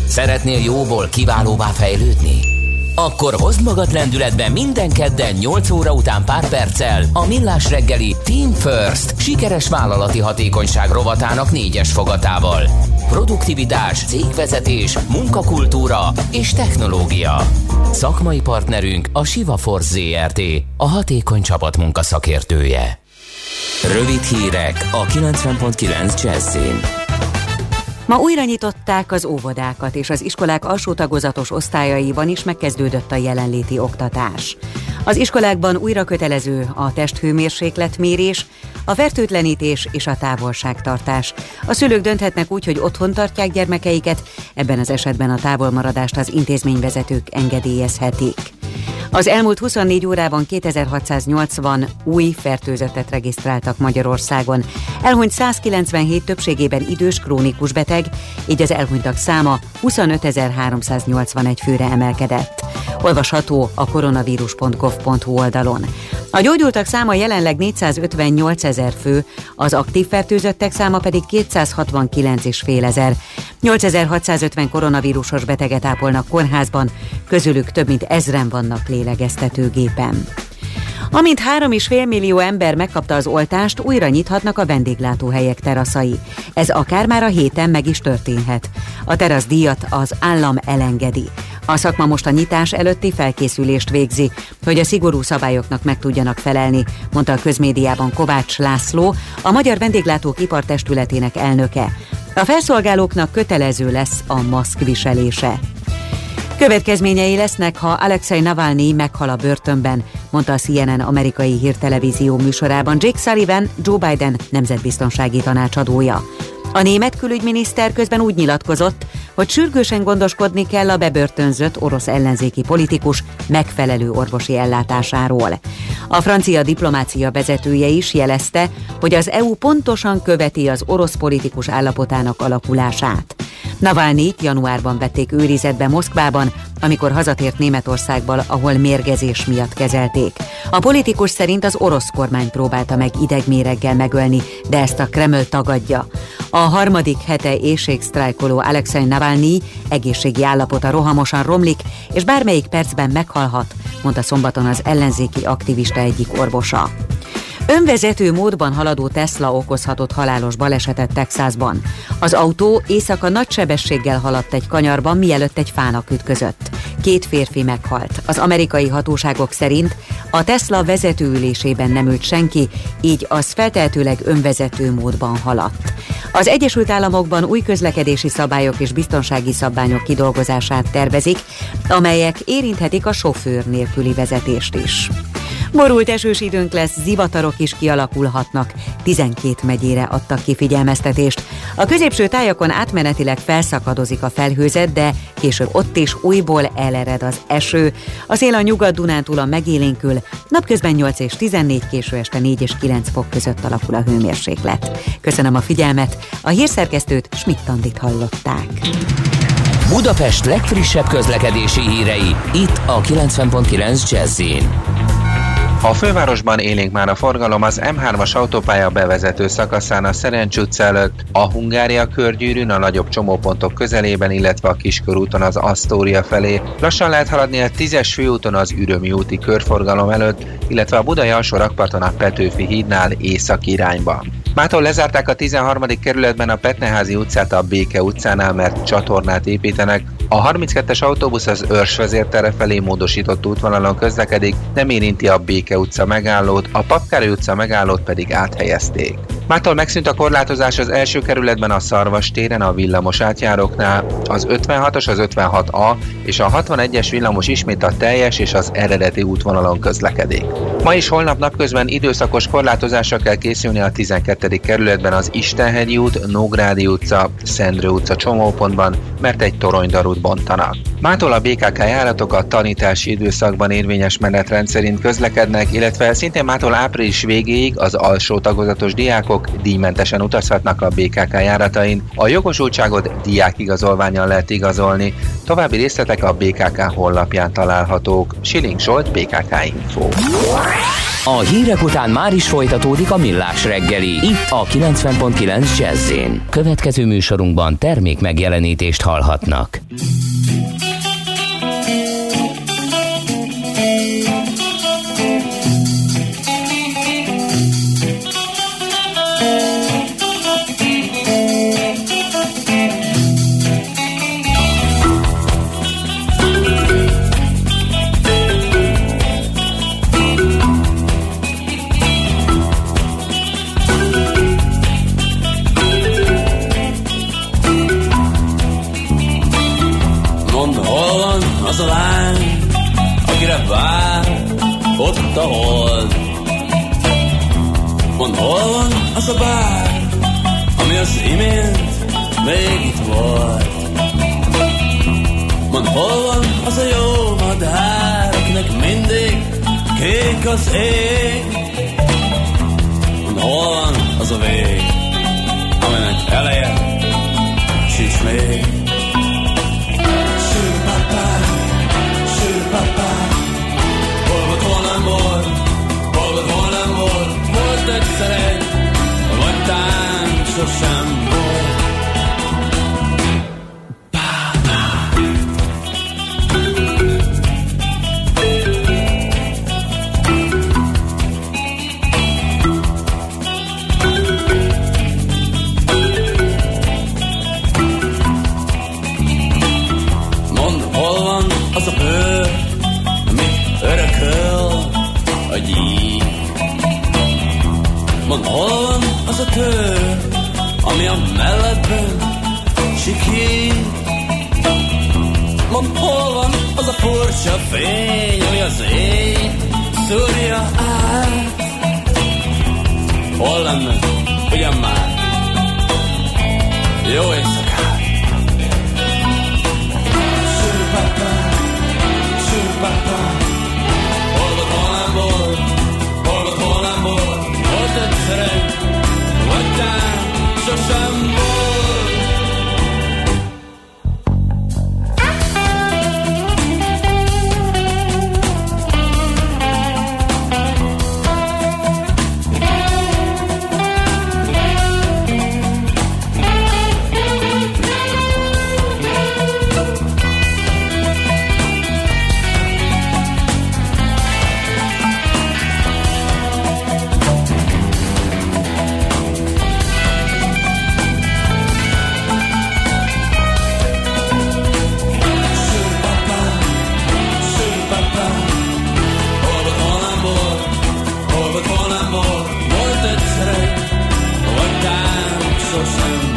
C: Szeretnél jóból kiválóvá fejlődni? Akkor hozd magad lendületben minden kedden 8 óra után pár perccel a Millás reggeli Team First sikeres vállalati hatékonyság rovatának négyes fogatával. Produktivitás, cégvezetés, munkakultúra és technológia. Szakmai partnerünk a Siva Force ZRT, a hatékony csapatmunka szakértője. Rövid hírek a 90.9 Jazzin.
F: Ma újra nyitották az óvodákat, és az iskolák alsó tagozatos osztályaiban is megkezdődött a jelenléti oktatás. Az iskolákban újra kötelező a testhőmérsékletmérés, a fertőtlenítés és a távolságtartás. A szülők dönthetnek úgy, hogy otthon tartják gyermekeiket, ebben az esetben a távolmaradást az intézményvezetők engedélyezhetik. Az elmúlt 24 órában 2680 új fertőzöttet regisztráltak Magyarországon. Elhunyt 197 többségében idős krónikus beteg, így az elhunytak száma 25.381 főre emelkedett. Olvasható a koronavírus.gov.hu oldalon. A gyógyultak száma jelenleg 458 ezer fő, az aktív fertőzöttek száma pedig 269 és fél ezer. 8650 koronavírusos beteget ápolnak kórházban, közülük több mint ezren vannak lélegeztetőgépen. Amint 3,5 millió ember megkapta az oltást, újra nyithatnak a vendéglátóhelyek teraszai. Ez akár már a héten meg is történhet. A teraszdíjat az állam elengedi. A szakma most a nyitás előtti felkészülést végzi, hogy a szigorú szabályoknak meg tudjanak felelni, mondta a közmédiában Kovács László, a Magyar Vendéglátók Ipartestületének elnöke. A felszolgálóknak kötelező lesz a maszk viselése. Következményei lesznek, ha Alexei Navalnyi meghal a börtönben, mondta a CNN amerikai hírtelevízió műsorában Jake Sullivan, Joe Biden nemzetbiztonsági tanácsadója. A német külügyminiszter közben úgy nyilatkozott, hogy sürgősen gondoskodni kell a bebörtönzött orosz ellenzéki politikus megfelelő orvosi ellátásáról. A francia diplomácia vezetője is jelezte, hogy az EU pontosan követi az orosz politikus állapotának alakulását. Navalnyit januárban vették őrizetbe Moszkvában, amikor hazatért Németországból, ahol mérgezés miatt kezelték. A politikus szerint az orosz kormány próbálta meg idegméreggel megölni, de ezt a Kreml tagadja. A harmadik hete éjségsztrájkoló Alexei Navalnyi egészségi állapota rohamosan romlik, és bármelyik percben meghalhat, mondta szombaton az ellenzéki aktivista egyik orvosa. Önvezető módban haladó Tesla okozhatott halálos balesetet Texasban. Az autó éjszaka nagy sebességgel haladt egy kanyarban, mielőtt egy fának ütközött. Két férfi meghalt. Az amerikai hatóságok szerint a Tesla vezetőülésében nem ült senki, így az feltehetőleg önvezető módban haladt. Az Egyesült Államokban új közlekedési szabályok és biztonsági szabványok kidolgozását tervezik, amelyek érinthetik a sofőr nélküli vezetést is. Borult esős időnk lesz, zivatarok is kialakulhatnak. 12 megyére adtak ki figyelmeztetést. A középső tájakon átmenetileg felszakadozik a felhőzet, de később ott is újból elered az eső. A szél a nyugat-dunántúlon megélénkül, napközben 8 és 14, késő este 4 és 9 fok között alakul a hőmérséklet. Köszönöm a figyelmet, a hírszerkesztőt Schmidt-Tandit hallották.
C: Budapest legfrissebb közlekedési hírei, itt a 90.9 jazz
G: a fővárosban élénk már a forgalom az M3-as autópálya bevezető szakaszán a Szerencs utca előtt, a Hungária körgyűrűn a nagyobb csomópontok közelében, illetve a Kiskörúton az Asztória felé. Lassan lehet haladni a 10-es főúton az Ürömi úti körforgalom előtt, illetve a Budai alsó rakparton a Petőfi hídnál észak irányba. Mától lezárták a 13. kerületben a Petneházi utcát a Béke utcánál, mert csatornát építenek. A 32-es autóbusz az Őrs vezértere felé módosított útvonalon közlekedik, nem érinti a Béke utca megállót, a Papkári utca megállót pedig áthelyezték. Mától megszűnt a korlátozás az első kerületben a Szarvas téren a villamos átjáróknál, az 56-os, az 56A és a 61-es villamos ismét a teljes és az eredeti útvonalon közlekedik. Ma és holnap napközben időszakos korlátozásra kell készülni a 12. kerületben az Istenhegyi út, Nógrádi utca, Szendrő utca csomópontban, mert egy toronydarút bontanak. Mától a BKK járatok a tanítási időszakban érvényes menetrend szerint közlekednek, illetve szintén mától április végéig az alsó tagozatos diákok díjmentesen utazhatnak a BKK járatain. A jogosultságot diákigazolványon lehet igazolni. További részletek a BKK honlapján találhatók. Siling Zsolt, BKK Info.
C: A hírek után már is folytatódik a millás reggeli. Itt a 90.9 jazz Következő műsorunkban termék megjelenítést hallhatnak.
L: Ott a hold. Mond, hol van az a bár, ami az imént még itt volt. Mond, hol van az a jó madár, akinek mindig kék az ég. Mond, hol van az a vég, aminek eleje sincs még. ocean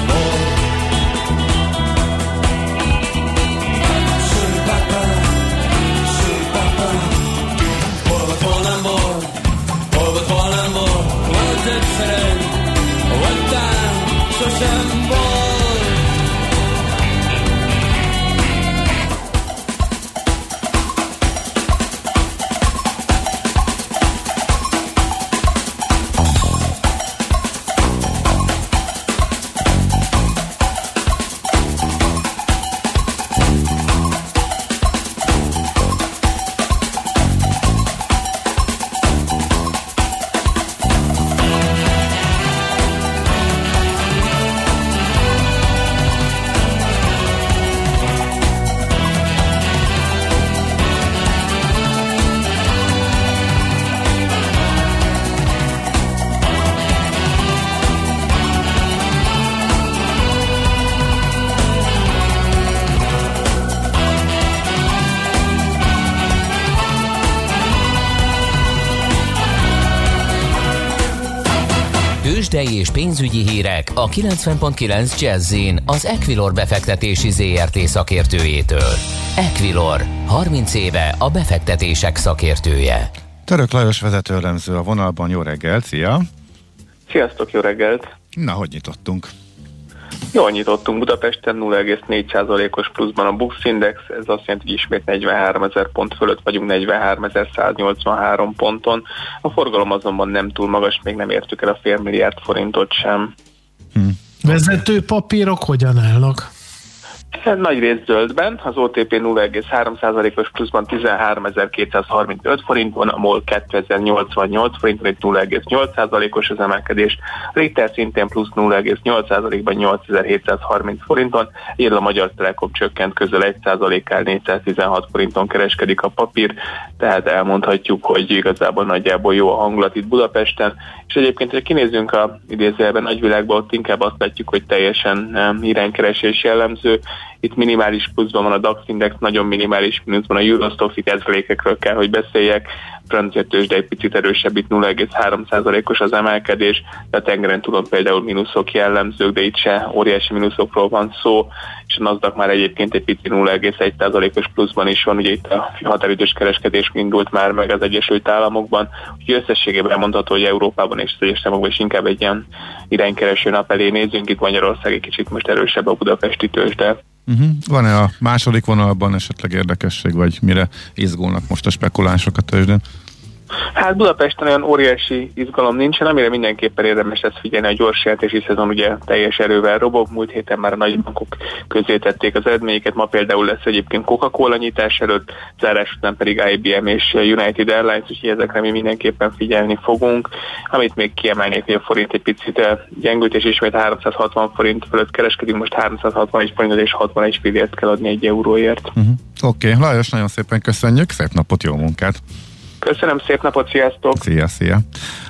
C: Tőzsdei és pénzügyi hírek a 90.9 Jazzin az Equilor befektetési ZRT szakértőjétől. Equilor, 30 éve a befektetések szakértője.
A: Török Lajos vezetőremző a vonalban, jó reggelt, szia!
M: Sziasztok, jó reggelt!
A: Na, hogy nyitottunk?
M: Jól nyitottunk Budapesten 0,4%-os pluszban a Bux Index, ez azt jelenti, hogy ismét 43 ezer pont fölött vagyunk 43.183 ponton. A forgalom azonban nem túl magas, még nem értük el a fél milliárd forintot sem.
B: Vezető papírok hogyan állnak?
M: Nagy rész zöldben, az OTP 0,3%-os pluszban 13.235 forinton, a MOL 2088 forinton, itt 0,8%-os az emelkedés, Richter szintén plusz 0,8%-ban 8730 forinton, így a Magyar Telekom csökkent közel 1%-kal 416 forinton kereskedik a papír, tehát elmondhatjuk, hogy igazából nagyjából jó a hangulat itt Budapesten, és egyébként, ha kinézzünk a idézőjelben nagyvilágban, ott inkább azt látjuk, hogy teljesen um, iránykeresés jellemző, itt minimális pluszban van a DAX Index, nagyon minimális mínuszban a Eurostox, itt ezrelékekről kell, hogy beszéljek, francia tőzsde egy picit erősebb, itt 0,3%-os az emelkedés, de a tengeren túlon például mínuszok jellemzők, de itt se óriási mínuszokról van szó, és a NASDAQ már egyébként egy pici 0,1%-os pluszban is van, ugye itt a határidős kereskedés indult már meg az Egyesült Államokban, úgyhogy összességében elmondható, hogy Európában és az Egyesült Államokban is inkább egy ilyen iránykereső nap elé nézünk, itt Magyarország egy kicsit most erősebb a budapesti tőzsde.
A: Uh-huh. Van-e a második vonalban esetleg érdekesség, vagy mire izgulnak most a spekulánsok a tőzsdén?
M: Hát Budapesten olyan óriási izgalom nincsen, amire mindenképpen érdemes lesz figyelni a gyors jelentési szezon, ugye teljes erővel robog. Múlt héten már a nagybankok közé tették az eredményeket, ma például lesz egyébként Coca-Cola nyitás előtt, zárás után pedig IBM és United Airlines, úgyhogy ezekre mi mindenképpen figyelni fogunk. Amit még kiemelnék, hogy a forint egy picit gyengült, és ismét 360 forint fölött kereskedünk, most 361 forintot és 61 fillért kell adni egy euróért.
A: Uh-huh. Oké, okay. Lajos, nagyon szépen köszönjük, szép napot, jó munkát!
M: Köszönöm, szép napot, sziasztok!
A: Szia, szia!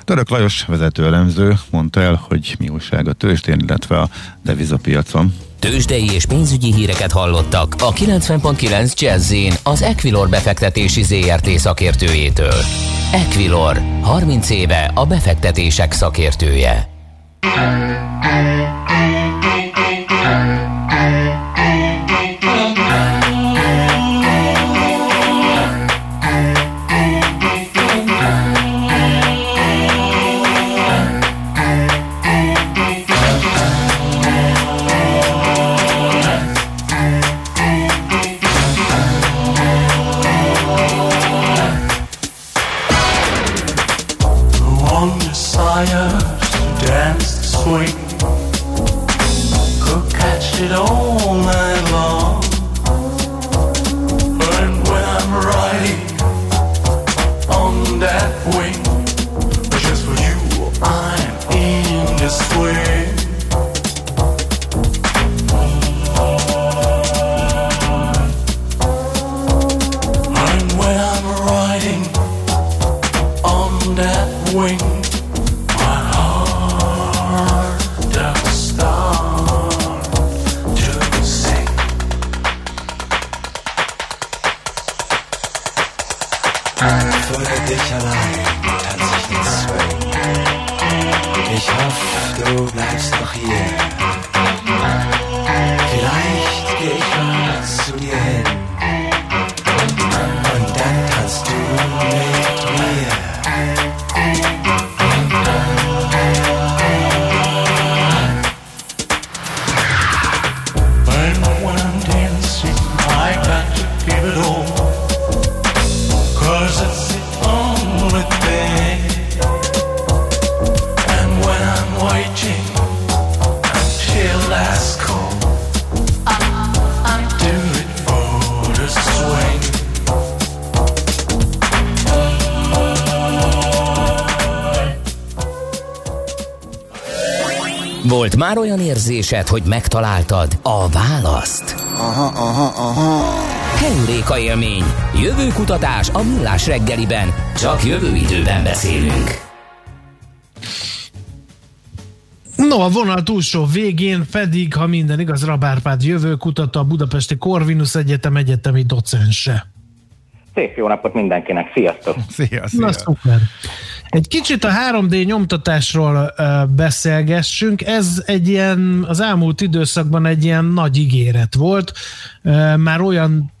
A: Török Lajos vezető elemző mondta el, hogy mi újság a tőzsdén, illetve a devizapiacon.
C: Tőzsdei és pénzügyi híreket hallottak a 90.9 jazz az Equilor befektetési ZRT szakértőjétől. Equilor, 30 éve a befektetések szakértője. Volt már olyan érzésed, hogy megtaláltad a választ?
N: Aha, aha, aha.
C: Heuréka élmény. Jövő kutatás a millás reggeliben. Csak jövő időben beszélünk.
B: No, a vonal túlsó végén pedig, ha minden igaz, Rabárpád jövő kutató a Budapesti Corvinus Egyetem egyetemi docense.
O: Szép jó napot mindenkinek, sziasztok!
A: Szia,
B: Na, szuper. Egy kicsit a 3D nyomtatásról beszélgessünk. Ez egy ilyen, az elmúlt időszakban egy ilyen nagy ígéret volt. Már olyan,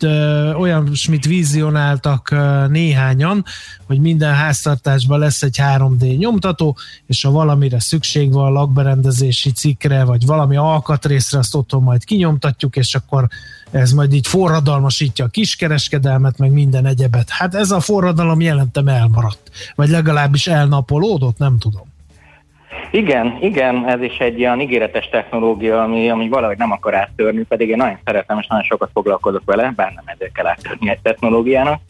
B: olyan smit vizionáltak néhányan, hogy minden háztartásban lesz egy 3D nyomtató, és ha valamire szükség van, lakberendezési cikkre, vagy valami alkatrészre, azt otthon majd kinyomtatjuk, és akkor ez majd így forradalmasítja a kiskereskedelmet, meg minden egyebet. Hát ez a forradalom jelentem elmaradt, vagy legalábbis elnapolódott, nem tudom.
O: Igen, igen, ez is egy ilyen ígéretes technológia, ami, ami valahogy nem akar áttörni, pedig én nagyon szeretem, és nagyon sokat foglalkozok vele, bár nem ezért kell áttörni egy technológiának.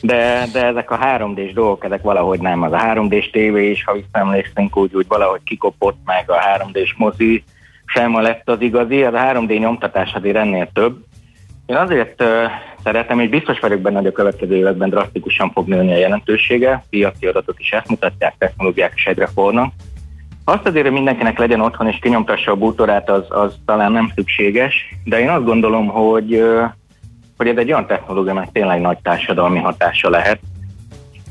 O: De, de ezek a 3D-s dolgok, ezek valahogy nem. Az a 3D-s tévé is, ha visszaemlékszünk, úgy, úgy valahogy kikopott meg a 3D-s mozi, sem lett az igazi, az a 3D nyomtatás azért ennél több. Én azért szeretem, és biztos vagyok benne, hogy a következő években drasztikusan fog nőni a jelentősége, piaci adatok is ezt mutatják, technológiák is egyre fornak. Azt azért, hogy mindenkinek legyen otthon és kinyomtassa a bútorát, az, az talán nem szükséges, de én azt gondolom, hogy, hogy ez egy olyan technológia, amely tényleg nagy társadalmi hatása lehet.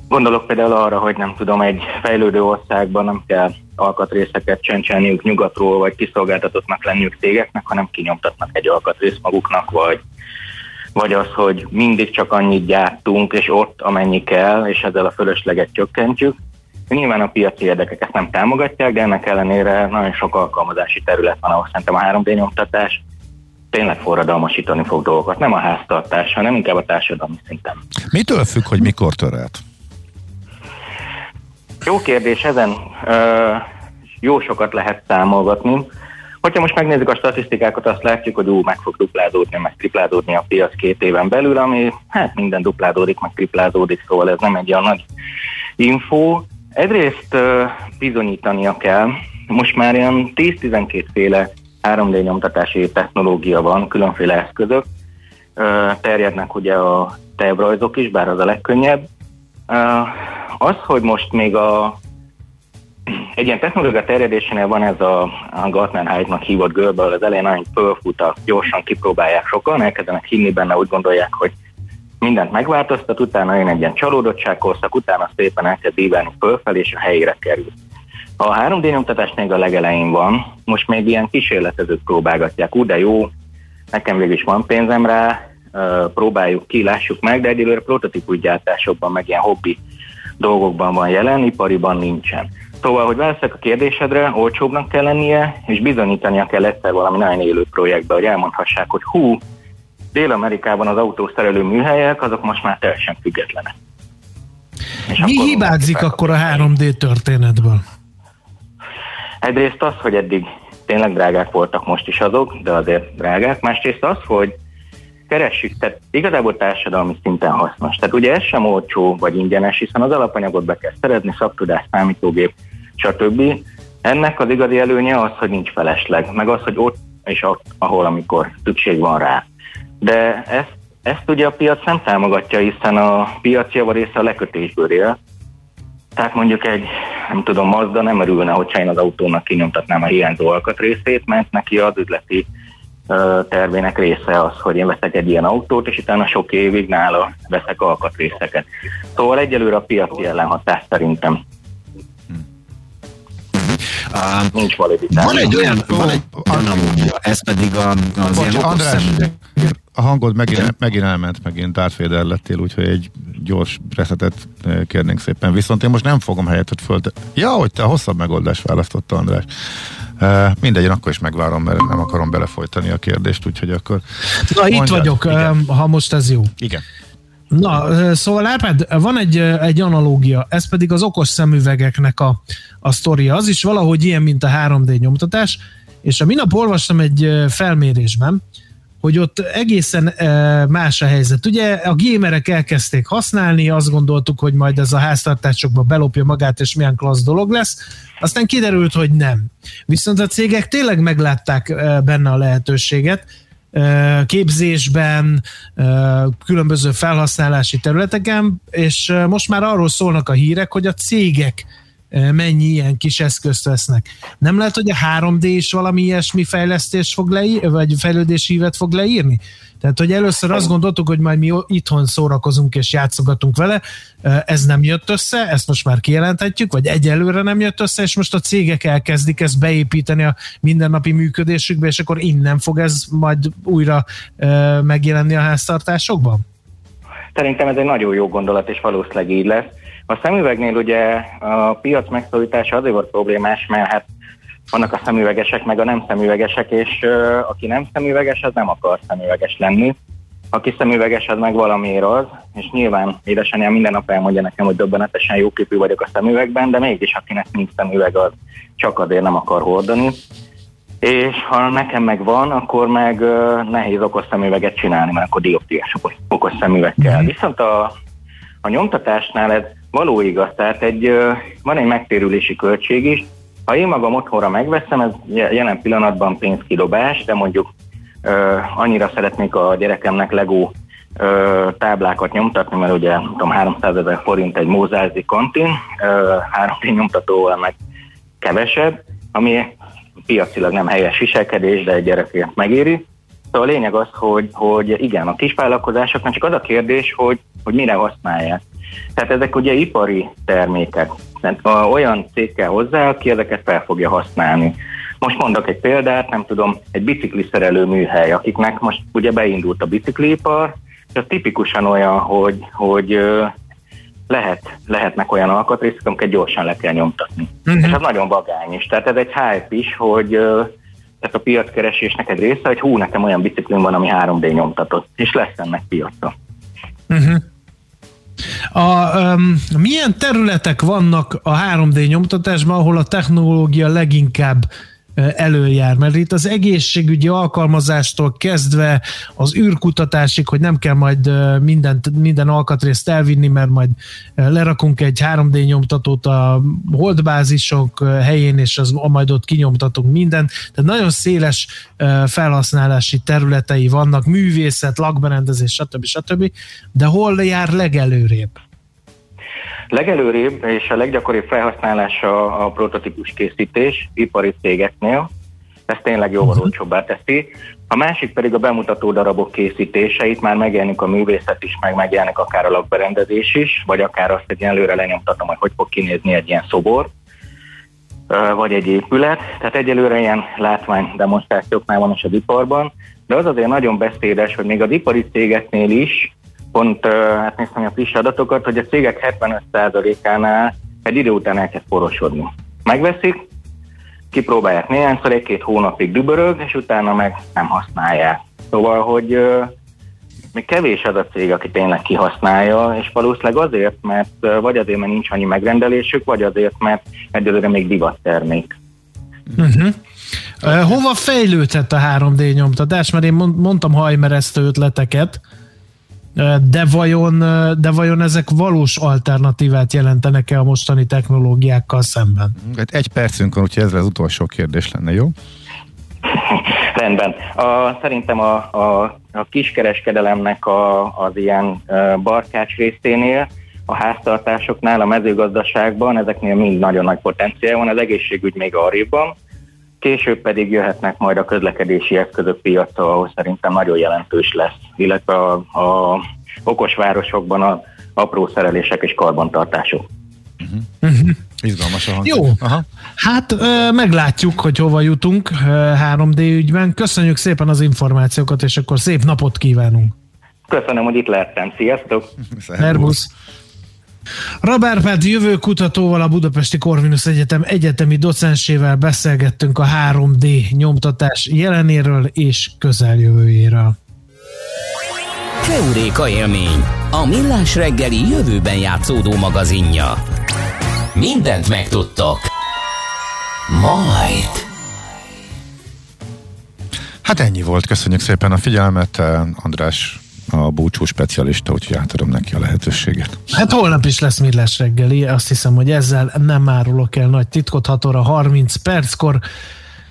O: Gondolok például arra, hogy nem tudom, egy fejlődő országban nem kell alkatrészeket csencselniük nyugatról, vagy kiszolgáltatottnak lenniük cégeknek, hanem kinyomtatnak egy alkatrészt maguknak, vagy, vagy az, hogy mindig csak annyit gyártunk, és ott amennyi kell, és ezzel a fölösleget csökkentjük. Nyilván a piaci érdekek ezt nem támogatják, de ennek ellenére nagyon sok alkalmazási terület van, ahol szerintem a 3D nyomtatás tényleg forradalmasítani fog dolgokat. Nem a háztartás, hanem inkább a társadalmi szinten.
A: Mitől függ, hogy mikor tör?
O: Jó kérdés, ezen ö, jó sokat lehet számolgatni. Hogyha most megnézzük a statisztikákat, azt látjuk, hogy ú, meg fog duplázódni, meg triplázódni a piac két éven belül, ami hát minden duplázódik, meg triplázódik, szóval ez nem egy olyan nagy info. Egyrészt ö, bizonyítania kell, most már ilyen 10-12 féle 3D nyomtatási technológia van, különféle eszközök, terjednek ugye a tervrajzok is, bár az a legkönnyebb. Az, hogy most még a egy ilyen technológia terjedésénél van ez a, a Gartner Hyde-nak hívott görbe, az elején nagyon fölfut, gyorsan kipróbálják sokan, elkezdenek hinni benne, úgy gondolják, hogy mindent megváltoztat, utána jön egy ilyen csalódottságkorszak, utána szépen elkezd ívelni fölfelé, és a helyére kerül. A 3D nyomtatás még a legelején van, most még ilyen kísérletezők próbálgatják, úgy de jó, nekem végül is van pénzem rá, próbáljuk ki, lássuk meg, de egyelőre prototípus gyártásokban, meg ilyen hobbi dolgokban van jelen, ipariban nincsen. Szóval, hogy válaszolok a kérdésedre, olcsóbbnak kell lennie, és bizonyítania kell egyszer valami nagyon élő projektbe, hogy elmondhassák, hogy hú, Dél-Amerikában az autószerelő műhelyek, azok most már teljesen függetlenek.
B: És Mi hibázik akkor a 3D történetből?
O: Egyrészt az, hogy eddig tényleg drágák voltak most is azok, de azért drágák. Másrészt az, hogy keressük, tehát igazából társadalmi szinten hasznos. Tehát ugye ez sem olcsó vagy ingyenes, hiszen az alapanyagot be kell szerezni, szaktudás, számítógép, stb. Ennek az igazi előnye az, hogy nincs felesleg, meg az, hogy ott és ott, ahol amikor szükség van rá. De ezt, ezt ugye a piac nem támogatja, hiszen a piac része a lekötésből él. Tehát mondjuk egy, nem tudom, Mazda nem örülne, hogyha én az autónak kinyomtatnám a hiányzó alkatrészét, mert neki az üzleti tervének része az, hogy én veszek egy ilyen autót, és utána sok évig nála veszek alkatrészeket. Szóval egyelőre a piaci ellenhatás szerintem.
P: Uh, Nincs validitás. Van egy olyan, van egy analógia, ez pedig a, az Bocs, ilyen András,
A: a hangod megint, megint elment, megint Darth Vader lettél, úgyhogy egy gyors reszetet kérnénk szépen. Viszont én most nem fogom helyettet föl. Ja, hogy te a hosszabb megoldást választotta, András. Uh, mindegy, én akkor is megvárom, mert nem akarom belefolytani a kérdést, úgyhogy akkor...
B: Na, mondjad. itt vagyok, Igen. ha most ez jó.
A: Igen.
B: Na, szóval Árpád, van egy, egy analógia, ez pedig az okos szemüvegeknek a, a sztoria. Az is valahogy ilyen, mint a 3D nyomtatás, és a minap olvastam egy felmérésben, hogy ott egészen más a helyzet. Ugye a gémerek elkezdték használni, azt gondoltuk, hogy majd ez a háztartásokba belopja magát, és milyen klassz dolog lesz. Aztán kiderült, hogy nem. Viszont a cégek tényleg meglátták benne a lehetőséget, képzésben, különböző felhasználási területeken, és most már arról szólnak a hírek, hogy a cégek mennyi ilyen kis eszközt vesznek. Nem lehet, hogy a 3D is valami ilyesmi fejlesztés fog leírni, vagy fejlődési hívet fog leírni? Tehát, hogy először azt gondoltuk, hogy majd mi itthon szórakozunk és játszogatunk vele, ez nem jött össze, ezt most már kijelenthetjük, vagy egyelőre nem jött össze, és most a cégek elkezdik ezt beépíteni a mindennapi működésükbe, és akkor innen fog ez majd újra megjelenni a háztartásokban?
O: Szerintem ez egy nagyon jó gondolat, és valószínűleg így lesz. A szemüvegnél ugye a piac megszólítása azért volt problémás, mert hát vannak a szemüvegesek, meg a nem szemüvegesek, és uh, aki nem szemüveges, az nem akar szemüveges lenni. Aki szemüveges, az meg valamiért az, és nyilván édesanyám minden nap elmondja nekem, hogy döbbenetesen jóképű vagyok a szemüvegben, de mégis akinek nincs szemüveg, az csak azért nem akar hordani. És ha nekem meg van, akkor meg uh, nehéz okos szemüveget csinálni, mert akkor dioptriás okos, szemüveg kell. Mm. Viszont a, a nyomtatásnál ez való igaz, tehát egy, uh, van egy megtérülési költség is, ha én magam otthonra megveszem, ez jelen pillanatban pénzkidobás, de mondjuk uh, annyira szeretnék a gyerekemnek Lego uh, táblákat nyomtatni, mert ugye tudom, 300 ezer forint egy mózázi kantin, uh, 3D nyomtatóval meg kevesebb, ami piacilag nem helyes viselkedés, de egy gyerekért megéri. Szóval a lényeg az, hogy, hogy igen, a kisvállalkozásoknak csak az a kérdés, hogy, hogy mire használják. Tehát ezek ugye ipari termékek. Tehát olyan cég kell hozzá, aki ezeket fel fogja használni. Most mondok egy példát, nem tudom, egy bicikliszerelő műhely, akiknek most ugye beindult a biciklipar, és az tipikusan olyan, hogy, hogy lehet, lehetnek olyan alkatrészek, amiket gyorsan le kell nyomtatni. Uh-huh. És ez nagyon vagány is. Tehát ez egy hype is, hogy tehát a piackeresésnek egy része, hogy hú, nekem olyan biciklim van, ami 3D nyomtatott, és lesz ennek piaca. Uh-huh.
B: A, um, milyen területek vannak a 3D nyomtatásban, ahol a technológia leginkább előjár, mert itt az egészségügyi alkalmazástól kezdve az űrkutatásig, hogy nem kell majd mindent, minden alkatrészt elvinni, mert majd lerakunk egy 3D nyomtatót a holdbázisok helyén, és az majd ott kinyomtatunk mindent. Tehát nagyon széles felhasználási területei vannak, művészet, lakberendezés, stb. stb. De hol jár legelőrébb?
O: Legelőrébb és a leggyakoribb felhasználása a prototípus készítés ipari cégeknél, ez tényleg jóval uh-huh. olcsóbbá teszi. A másik pedig a bemutató darabok készítése, itt már megjelenik a művészet is, meg megjelenik akár a lakberendezés is, vagy akár azt, hogy előre lenyomtatom, hogy hogy fog kinézni egy ilyen szobor, vagy egy épület. Tehát egyelőre ilyen látvány demonstrációknál van is az iparban, de az azért nagyon beszédes, hogy még az ipari cégeknél is pont hát néztem a friss adatokat, hogy a cégek 75%-ánál egy idő után elkezd porosodni. Megveszik, kipróbálják néhányszor, egy-két hónapig dübörög, és utána meg nem használják. Szóval, hogy uh, még kevés az a cég, aki tényleg kihasználja, és valószínűleg azért, mert uh, vagy azért, mert nincs annyi megrendelésük, vagy azért, mert egyelőre még divat termék.
B: Uh-huh. Hova fejlődhet a 3D nyomtatás? Mert én mondtam hajmeresztő ötleteket, de vajon, de vajon ezek valós alternatívát jelentenek-e a mostani technológiákkal szemben?
A: Hát egy percünk van, úgyhogy ez az utolsó kérdés lenne, jó? *laughs*
O: Rendben. A, szerintem a, a, a kiskereskedelemnek a, az ilyen barkács részénél, a háztartásoknál, a mezőgazdaságban, ezeknél mind nagyon nagy potenciál van, az egészségügy még arrébb később pedig jöhetnek majd a közlekedési eszközök piaca, ahol szerintem nagyon jelentős lesz, illetve a, a okos városokban a apró szerelések és karbantartások.
A: Uh-huh. Uh-huh. Izgalmas a hangzik.
B: Jó, Aha. hát ö, meglátjuk, hogy hova jutunk 3D ügyben. Köszönjük szépen az információkat, és akkor szép napot kívánunk.
O: Köszönöm, hogy itt lehettem. Sziasztok!
B: Szervusz! Rabárpád jövő kutatóval a Budapesti Corvinus Egyetem egyetemi docensével beszélgettünk a 3D nyomtatás jelenéről és közeljövőjéről.
C: Keuréka élmény, a millás reggeli jövőben játszódó magazinja. Mindent megtudtok. Majd.
A: Hát ennyi volt, köszönjük szépen a figyelmet, András a búcsú specialista, úgyhogy átadom neki a lehetőséget.
B: Hát holnap is lesz millás reggeli, azt hiszem, hogy ezzel nem árulok el nagy titkot, 6 óra 30 perckor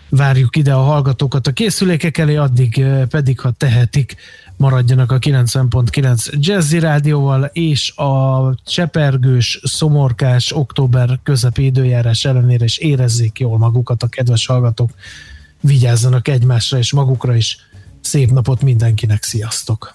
B: várjuk ide a hallgatókat a készülékek elé, addig pedig, ha tehetik, maradjanak a 90.9 Jazzy Rádióval, és a csepergős, szomorkás október közepi időjárás ellenére is érezzék jól magukat a kedves hallgatók, vigyázzanak egymásra és magukra is. Szép napot mindenkinek, sziasztok!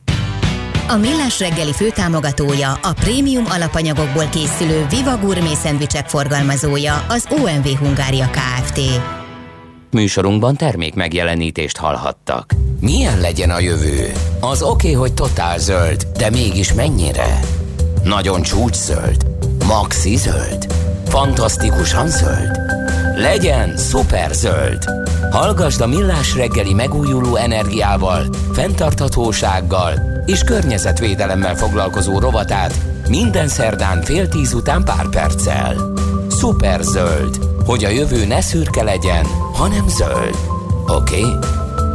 I: A Millás reggeli főtámogatója, a prémium alapanyagokból készülő Viva Gourmet szendvicsek forgalmazója, az OMV Hungária Kft.
C: Műsorunkban termék megjelenítést hallhattak. Milyen legyen a jövő? Az oké, okay, hogy totál zöld, de mégis mennyire? Nagyon csúcs zöld? Maxi zöld? Fantasztikusan zöld? Legyen szuper zöld! Hallgasd a Millás reggeli megújuló energiával, fenntarthatósággal és környezetvédelemmel foglalkozó rovatát minden szerdán fél tíz után pár perccel. Szuper zöld, hogy a jövő ne szürke legyen, hanem zöld. Oké? Okay?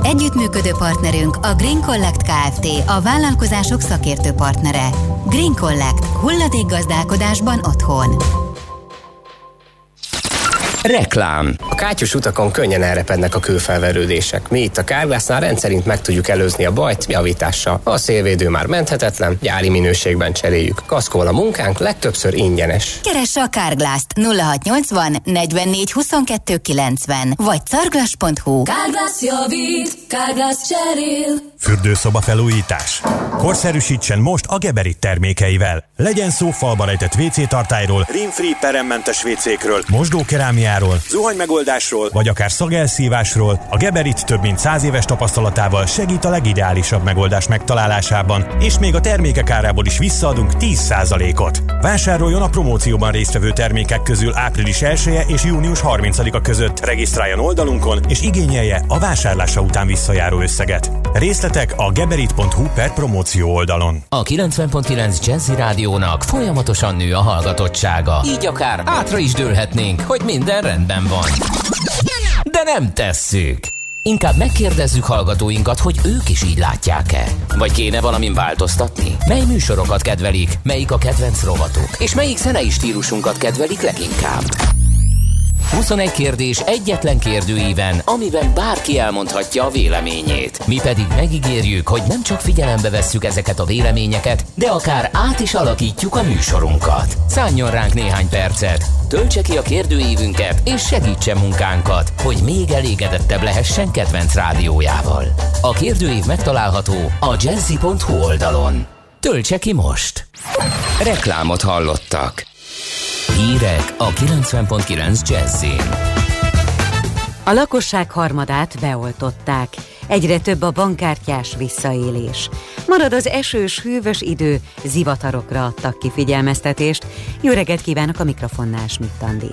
I: Együttműködő partnerünk a Green Collect Kft. A vállalkozások szakértő partnere. Green Collect. Hulladék gazdálkodásban otthon.
C: Reklám.
Q: A kátyus utakon könnyen elrepednek a kőfelverődések. Mi itt a Kárgásznál rendszerint meg tudjuk előzni a bajt javítással. A szélvédő már menthetetlen, gyári minőségben cseréljük. Kaszkol a munkánk legtöbbször ingyenes.
I: Keresse a Kárglászt 0680 44 22 90 vagy carglass.hu
R: Kárglász javít, Kárglász cserél.
S: Fürdőszoba felújítás. Korszerűsítsen most a Geberit termékeivel. Legyen szó falba rejtett WC tartályról, rimfree peremmentes WC-kről, mosdókerámiáról, zuhanymegoldásról, vagy akár szagelszívásról, a Geberit több mint száz éves tapasztalatával segít a legideálisabb megoldás megtalálásában, és még a termékek árából is visszaadunk 10%-ot. Vásároljon a promócióban résztvevő termékek közül április 1 -e és június 30-a között. Regisztráljon oldalunkon, és igényelje a vásárlása után visszajáró összeget. Részletek a geberit.hu per promóció oldalon.
C: A 90.9 Jazzy Rádiónak folyamatosan nő a hallgatottsága. Így akár átra is dőlhetnénk, hogy minden rendben van. De nem tesszük. Inkább megkérdezzük hallgatóinkat, hogy ők is így látják-e. Vagy kéne valamin változtatni? Mely műsorokat kedvelik? Melyik a kedvenc rovatuk? És melyik zenei stílusunkat kedvelik leginkább? 21 kérdés egyetlen kérdőíven, amiben bárki elmondhatja a véleményét. Mi pedig megígérjük, hogy nem csak figyelembe vesszük ezeket a véleményeket, de akár át is alakítjuk a műsorunkat. Szálljon ránk néhány percet, töltse ki a kérdőívünket, és segítse munkánkat, hogy még elégedettebb lehessen kedvenc rádiójával. A kérdőív megtalálható a jazzy.hu oldalon. Töltse ki most! Reklámot hallottak. Hírek a 90.9 Jazzin.
F: A lakosság harmadát beoltották. Egyre több a bankkártyás visszaélés. Marad az esős, hűvös idő, zivatarokra adtak ki figyelmeztetést. Jó reggelt kívánok a mikrofonnál, Schmidt Andi.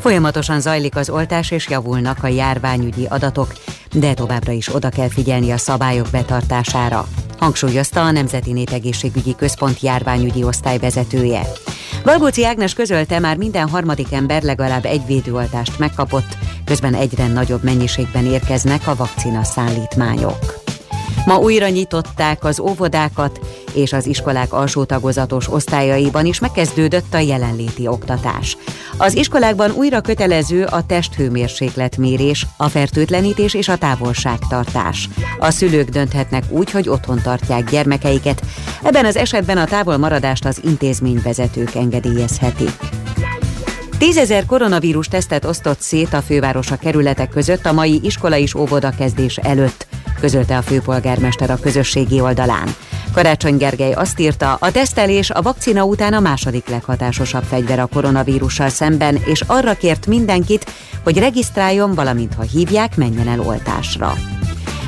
F: Folyamatosan zajlik az oltás és javulnak a járványügyi adatok, de továbbra is oda kell figyelni a szabályok betartására, hangsúlyozta a Nemzeti Népegészségügyi Központ járványügyi osztály vezetője. Galgóci Ágnes közölte, már minden harmadik ember legalább egy védőoltást megkapott, közben egyre nagyobb mennyiségben érkeznek a vakcina szállítmányok. Ma újra nyitották az óvodákat, és az iskolák alsó tagozatos osztályaiban is megkezdődött a jelenléti oktatás. Az iskolákban újra kötelező a testhőmérsékletmérés, a fertőtlenítés és a távolságtartás. A szülők dönthetnek úgy, hogy otthon tartják gyermekeiket, ebben az esetben a távolmaradást az intézményvezetők engedélyezhetik. Tízezer koronavírus tesztet osztott szét a fővárosa kerületek között a mai iskola és óvoda kezdés előtt, közölte a főpolgármester a közösségi oldalán. Karácsony Gergely azt írta, a tesztelés a vakcina után a második leghatásosabb fegyver a koronavírussal szemben, és arra kért mindenkit, hogy regisztráljon, valamint ha hívják, menjen el oltásra.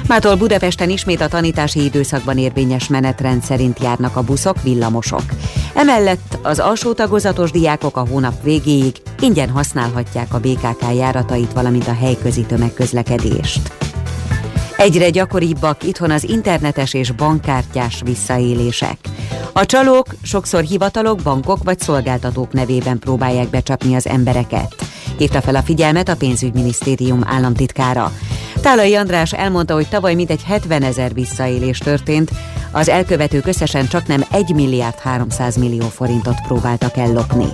F: Mától Budapesten ismét a tanítási időszakban érvényes menetrend szerint járnak a buszok, villamosok. Emellett az alsó tagozatos diákok a hónap végéig ingyen használhatják a BKK járatait, valamint a helyközi tömegközlekedést. Egyre gyakoribbak itthon az internetes és bankkártyás visszaélések. A csalók sokszor hivatalok, bankok vagy szolgáltatók nevében próbálják becsapni az embereket. Hívta fel a figyelmet a pénzügyminisztérium államtitkára. Tálai András elmondta, hogy tavaly mintegy 70 ezer visszaélés történt, az elkövetők összesen csak nem 1 milliárd 300 millió forintot próbáltak ellopni.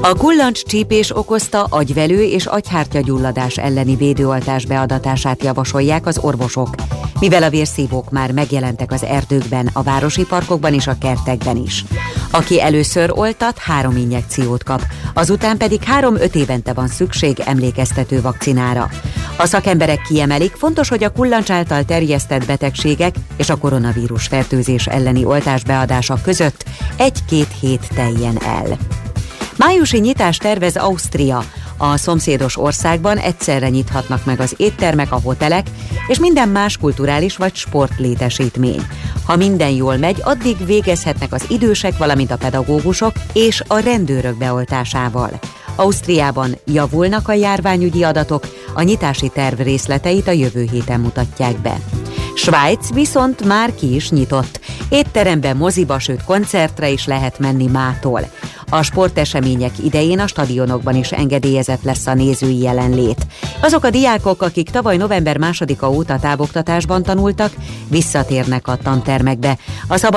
F: A kullancs csípés okozta agyvelő és agyhártyagyulladás elleni védőoltás beadatását javasolják az orvosok, mivel a vérszívók már megjelentek az erdőkben, a városi parkokban és a kertekben is. Aki először oltat, három injekciót kap, azután pedig három-öt évente van szükség emlékeztető vakcinára. A szakemberek kiemelik, fontos, hogy a kullancs által terjesztett betegségek és a koronavírus fertőzés elleni oltás beadása között egy-két hét teljen el. Májusi nyitást tervez Ausztria. A szomszédos országban egyszerre nyithatnak meg az éttermek, a hotelek és minden más kulturális vagy sportlétesítmény. Ha minden jól megy, addig végezhetnek az idősek, valamint a pedagógusok és a rendőrök beoltásával. Ausztriában javulnak a járványügyi adatok, a nyitási terv részleteit a jövő héten mutatják be. Svájc viszont már ki is nyitott. Étterembe, moziba, sőt koncertre is lehet menni mától. A sportesemények idején a stadionokban is engedélyezett lesz a nézői jelenlét. Azok a diákok, akik tavaly november másodika óta távoktatásban tanultak, visszatérnek a tantermekbe. A szabad